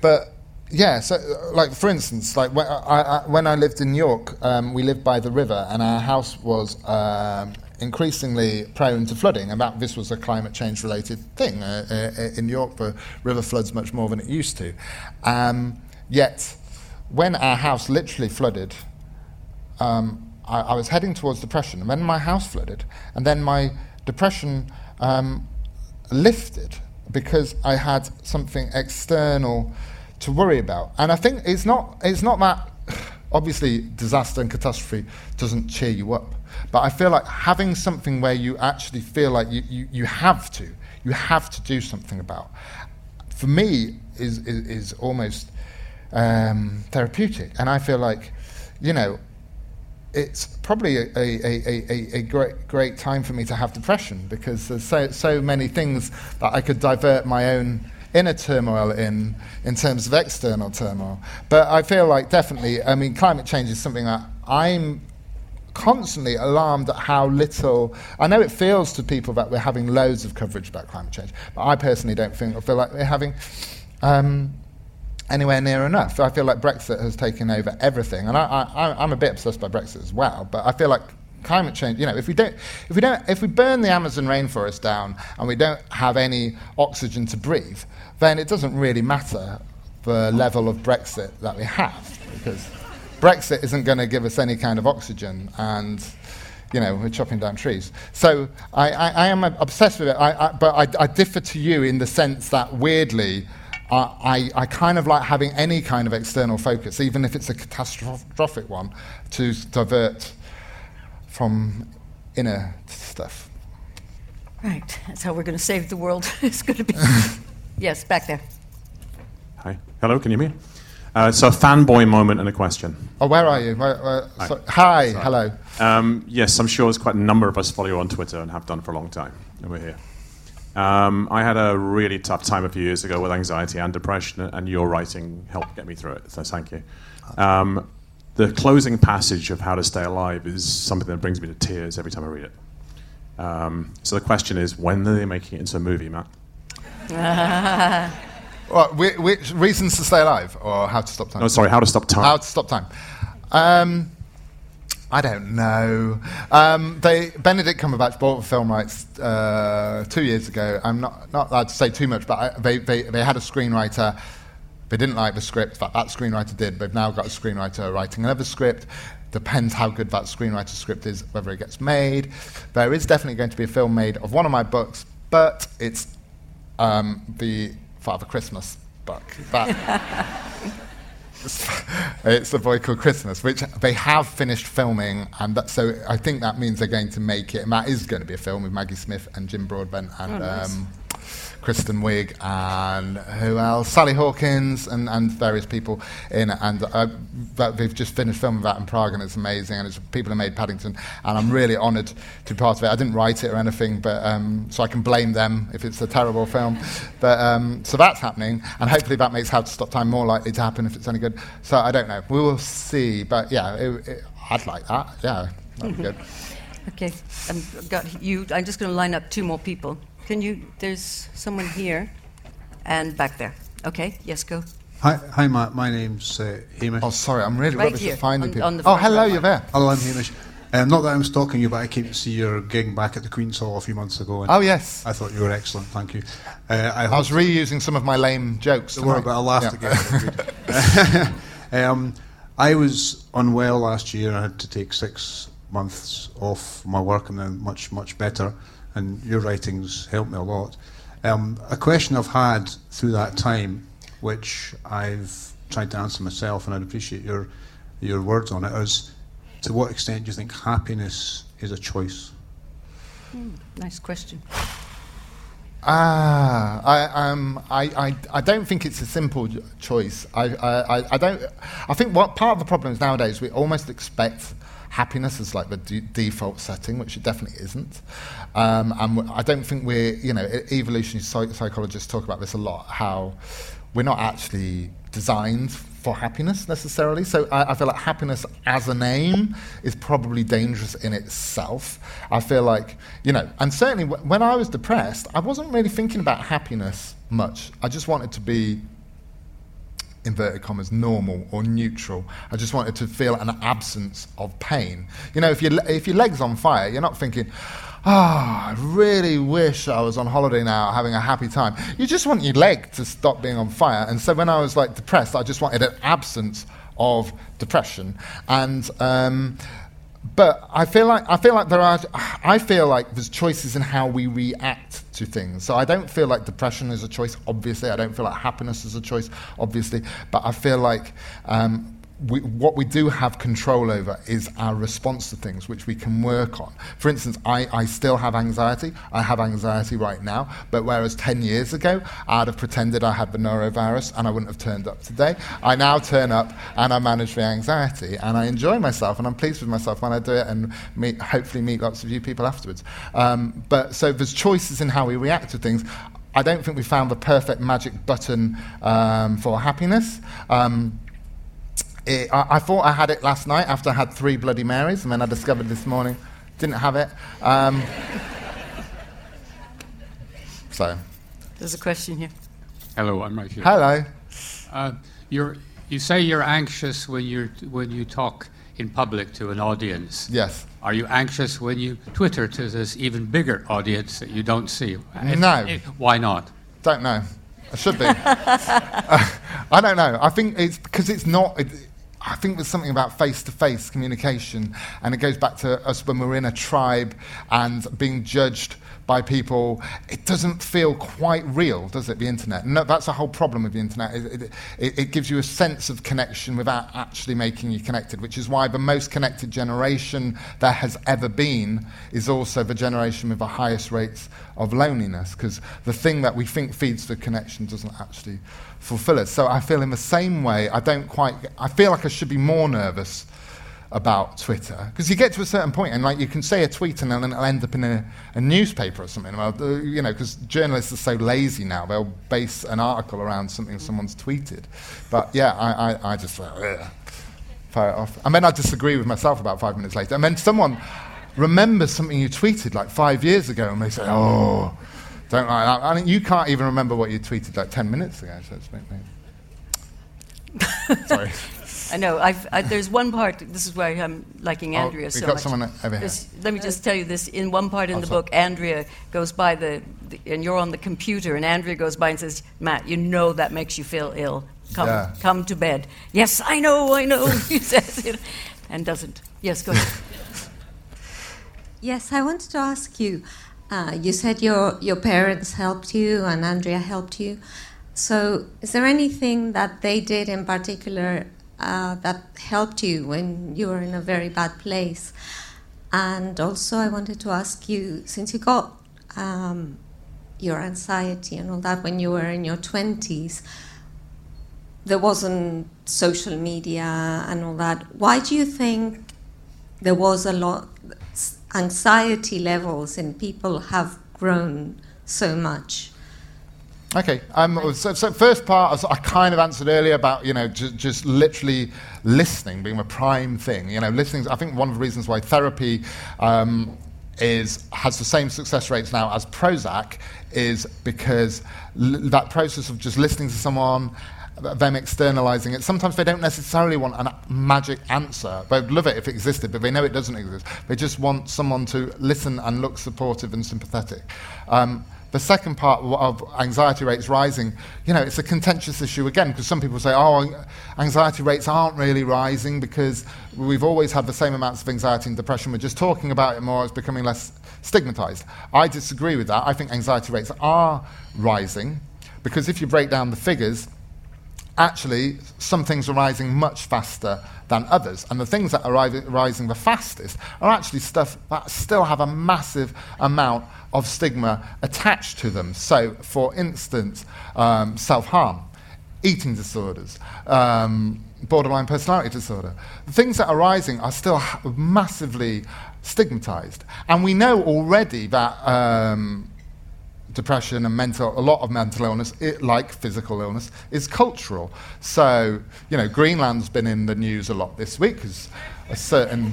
but yeah, so like for instance, like when I, I when I lived in York, um, we lived by the river, and our house was um, increasingly prone to flooding, and that this was a climate change related thing uh, uh, in York. The river floods much more than it used to. Um, yet, when our house literally flooded, um, I, I, was heading towards depression, and then my house flooded, and then my depression um, lifted because I had something external to worry about. And I think it's not, it's not that, <sighs> obviously, disaster and catastrophe doesn't cheer you up. But I feel like having something where you actually feel like you, you, you have to, you have to do something about, for me, is, is, is almost um, therapeutic. And I feel like, you know, it's probably a, a, a, a, great, great time for me to have depression because there's so, so many things that I could divert my own inner turmoil in, in terms of external turmoil. But I feel like definitely, I mean, climate change is something that I'm constantly alarmed at how little. I know it feels to people that we're having loads of coverage about climate change, but I personally don't think, I feel like we're having. Um, anywhere near enough. I feel like Brexit has taken over everything, and I, I'm a bit obsessed by Brexit as well. But I feel like climate change. You know, if we don't, if we don't, if we burn the Amazon rainforest down and we don't have any oxygen to breathe, then it doesn't really matter the level of Brexit that we have because Brexit isn't going to give us any kind of oxygen and. You know, we're chopping down trees. So I, I, I am obsessed with it, I, but I differ to you in the sense that weirdly, I, I kind of like having any kind of external focus, even if it's a catastrophic one, to divert from inner stuff. Right, that's how we're going to save the world. <laughs> it's going to be. <laughs> yes, back there. Hi. Hello, can you hear me? Uh, so, a fanboy moment and a question. Oh, where are you? Where, where, hi. So, hi. hello. Um, yes, I'm sure there's quite a number of us follow you on Twitter and have done for a long time, and we're here. Um, I had a really tough time a few years ago with anxiety and depression, and your writing helped get me through it. So thank you. Um, the closing passage of How to Stay Alive is something that brings me to tears every time I read it. Um, so the question is, when are they making it into a movie, Matt? <laughs> What, which, which reasons to stay alive or how to stop time? No, sorry, How to Stop Time. How to stop time? I don't know. Um, they Benedict Cumberbatch bought the film rights uh, two years ago. I'm not not allowed to say too much, but I, they, they they had a screenwriter. They didn't like the script that that screenwriter did. They've now got a screenwriter writing another script. Depends how good that screenwriter script is, whether it gets made. There is definitely going to be a film made of one of my books, but it's um, the Father Christmas book. That, <laughs> it's a boy called Christmas, which they have finished filming, and that, so I think that means they're going to make it. And that is going to be a film with Maggie Smith and Jim Broadbent and Oh, nice. um, Kristen Wiig and who else? Sally Hawkins and, and various people in it. And uh, that they've just finished filming that in Prague, and it's amazing. And it's people who made Paddington, and I'm really honoured to be part of it. I didn't write it or anything, but um, so I can blame them if it's a terrible film. But um, so that's happening, and hopefully that makes How to Stop Time more likely to happen if it's any good. So I don't know. We will see. But yeah, it, it, I'd like that. Yeah, that'd be good. <laughs> Okay, I've got you. I'm just going to line up two more people. Can you? There's someone here, and back there. Okay, yes, go. Hi, hi Matt. My name's uh, Hamish. Oh, sorry, I'm really Right rubbish here, at finding on- people. on the oh, front hello, row. you're there. Hello, I'm Hamish. Um, not that I'm stalking you, but I came to see your gig back at the Queen's Hall a few months ago. And Oh, yes. I thought you were excellent. Thank you. Uh, I, I was reusing some of my lame jokes. Don't worry tonight. about I laughed Yeah. again. <laughs> um, I was unwell last year. I had to take six months off my work, and then much, much better. And your writings helped me a lot. Um, a question I've had through that time, which I've tried to answer myself, and I'd appreciate your your words on it, is to what extent do you think happiness is a choice? Nice question. Ah, I, um, I, I, I don't think it's a simple choice. I, I, I- I don't. I think what part of the problem is nowadays we almost expect happiness as like the d- default setting, which it definitely isn't. Um, and I don't think we're, you know, evolutionary psych- psychologists talk about this a lot. How we're not actually designed for happiness necessarily. So I, I feel like happiness as a name is probably dangerous in itself. I feel like, you know, and certainly w- when I was depressed, I wasn't really thinking about happiness much. I just wanted to be inverted commas normal or neutral. I just wanted to feel an absence of pain. You know, if your if your leg's on fire, you're not thinking, "Ah, I really wish I was on holiday now, having a happy time." You just want your leg to stop being on fire. And so when I was like depressed, I just wanted an absence of depression. And um, but I feel like I feel like there are I feel like there's choices in how we react to things. So I don't feel like depression is a choice. Obviously, I don't feel like happiness is a choice. Obviously, but I feel like. Um, we, what we do have control over is our response to things, which we can work on. For instance, I, I still have anxiety. I have anxiety right now, but whereas 10 years ago, I'd have pretended I had the norovirus and I wouldn't have turned up today, I now turn up and I manage the anxiety and I enjoy myself and I'm pleased with myself when I do it and meet, hopefully meet lots of you people afterwards. Um, but so there's choices in how we react to things. I don't think we found the perfect magic button um, for happiness. Um, it, I, I thought I had it last night after I had three Bloody Marys, and then I discovered this morning didn't have it. Um, <laughs> so, There's a question here. Hello, I'm right here. hello. Uh, you're, you say you're anxious when, you're, when you talk in public to an audience. Yes. Are you anxious when you Twitter to this even bigger audience that you don't see? If- No. if- why not? Don't know. I should be. <laughs> Uh, I don't know. I think it's because it's not. It, I think there's something about face to face communication, and it goes back to us when we're in a tribe and being judged by people. It doesn't feel quite real, does it? The internet. No, that's the whole problem with the internet. It, it, it gives you a sense of connection without actually making you connected, which is why the most connected generation there has ever been is also the generation with the highest rates of loneliness, because the thing that we think feeds the connection doesn't actually fulfill it. So I feel in the same way, I don't quite, I feel like I should be more nervous about Twitter because you get to a certain point and like you can say a tweet and then it'll end up in a, a newspaper or something. Well, you know, because journalists are so lazy now, they'll base an article around something someone's tweeted. But yeah, I, I, I just, ugh. fire it off. And then I disagree with myself about five minutes later. And then someone remembers something you tweeted like five years ago and they say, oh, don't like that. I mean, you can't even remember what you tweeted like 10 minutes ago. So it's <laughs> Sorry. I know. I've, I, there's one part. This is why I'm liking Oh, Andrea we've so got much. someone over here. This- let me just tell you this. In one part in Oh, the sorry. book, Andrea goes by the, the, and you're on the computer, and Andrea goes by and says, "Matt, you know that makes you feel ill. Come, Yeah. come to bed." Yes, I know, I know. <laughs> he says it, and doesn't. Yes, go ahead. <laughs> Yes, I wanted to ask you. Uh, you said your your parents helped you and Andrea helped you. So, is there anything that they did in particular uh, that helped you when you were in a very bad place? And also, I wanted to ask you, since you got um, your anxiety and all that when you were in your twenties, there wasn't social media and all that. Why do you think there was a lot anxiety levels in people have grown so much. Okay. Um, so, so first part, I kind of answered earlier about you know just, just literally listening being a prime thing. You know, listening. I think one of the reasons why therapy um, is has the same success rates now as Prozac is because l- that process of just listening to someone. Them externalizing it. Sometimes they don't necessarily want a magic answer. They'd love it if it existed, but they know it doesn't exist. They just want someone to listen and look supportive and sympathetic. Um, the second part of anxiety rates rising, you know, it's a contentious issue again because some people say, oh, anxiety rates aren't really rising because we've always had the same amounts of anxiety and depression. We're just talking about it more. It's becoming less stigmatized. I disagree with that. I think anxiety rates are rising because if you break down the figures, actually, some things are rising much faster than others. And the things that are ri- rising the fastest are actually stuff that still have a massive amount of stigma attached to them. So, for instance, um, self harm, eating disorders, um, borderline personality disorder. The things that are rising are still massively stigmatized. And we know already that. Um, depression and mental, a lot of mental illness, it, like physical illness, is cultural. So, you know, Greenland's been in the news a lot this week because a certain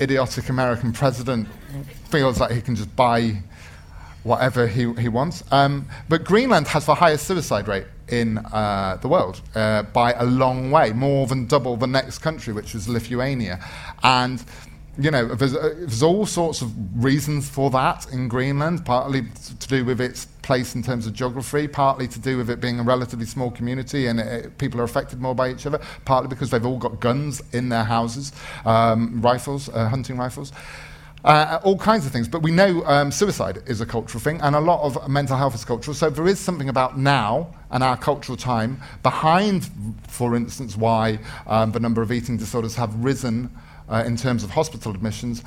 idiotic American president feels like he can just buy whatever he, he wants. Um, but Greenland has the highest suicide rate in uh, the world uh, by a long way, more than double the next country, which is Lithuania. And you know, there's, uh, there's all sorts of reasons for that in Greenland, partly to do with its place in terms of geography, partly to do with it being a relatively small community and it, people are affected more by each other, partly because they've all got guns in their houses, um, rifles, uh, hunting rifles. Uh, all kinds of things, but we know um, suicide is a cultural thing, and a lot of mental health is cultural. So there is something about now and our cultural time behind, for instance, why um, the number of eating disorders have risen uh, in terms of hospital admissions,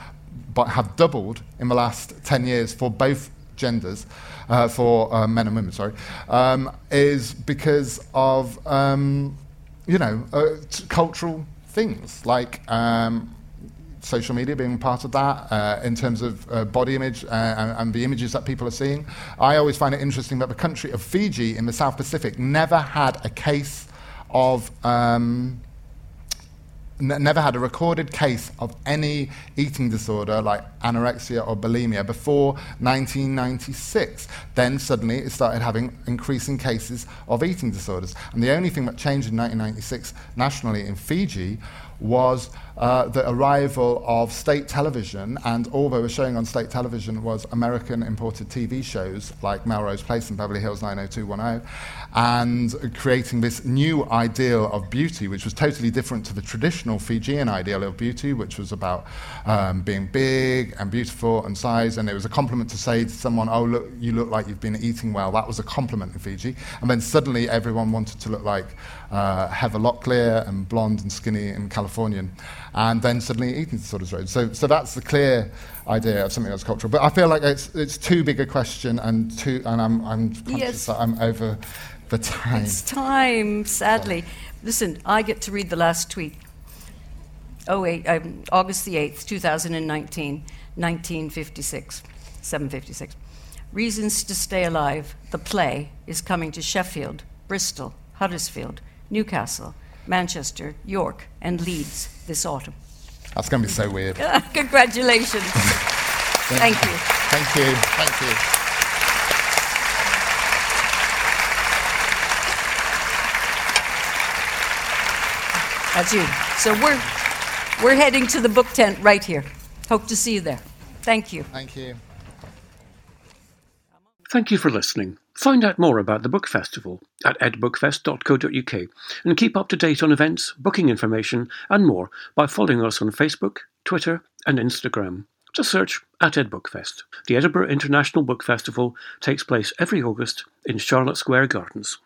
but have doubled in the last 10 years for both genders, uh, for uh, men and women, sorry, um, is because of, um, you know, uh, t- cultural things like um, social media being part of that uh, in terms of uh, body image uh, and, and the images that people are seeing. I always find it interesting that the country of Fiji in the South Pacific never had a case of. Um, n- never had a recorded case of any eating disorder like anorexia or bulimia before 1996. Then suddenly it started having increasing cases of eating disorders. And the only thing that changed in 1996 nationally in Fiji was uh, the arrival of state television, and all they were showing on state television was American imported TV shows like Melrose Place and Beverly Hills 90210, and creating this new ideal of beauty, which was totally different to the traditional Fijian ideal of beauty, which was about um, being big and beautiful and size, and it was a compliment to say to someone, "Oh, look, you look like you've been eating well." That was a compliment in Fiji, and then suddenly everyone wanted to look like uh, Heather Locklear and blonde and skinny and Californian, and then suddenly eating disorders rose. So, so that's the clear idea of something that's cultural. But I feel like it's it's too big a question, and too, and I'm I'm conscious Yes. that I'm over the time. It's time, sadly. Listen, I get to read the last tweet. Oh, wait, um, August the 8th, 2019, 1956, 756. Reasons to Stay Alive, the play, is coming to Sheffield, Bristol, Huddersfield, Newcastle, Manchester, York, and Leeds this autumn. That's going to be so weird. <laughs> Congratulations. Thank you. Thank you. Thank you. That's you. So we're we're heading to the book tent right here. Hope to see you there. Thank you. Thank you. Thank you for listening. Find out more about the Book Festival at edbookfest.co.uk and keep up to date on events, booking information, and more by following us on Facebook, Twitter, and Instagram. Just search at EdBookFest. The Edinburgh International Book Festival takes place every August in Charlotte Square Gardens.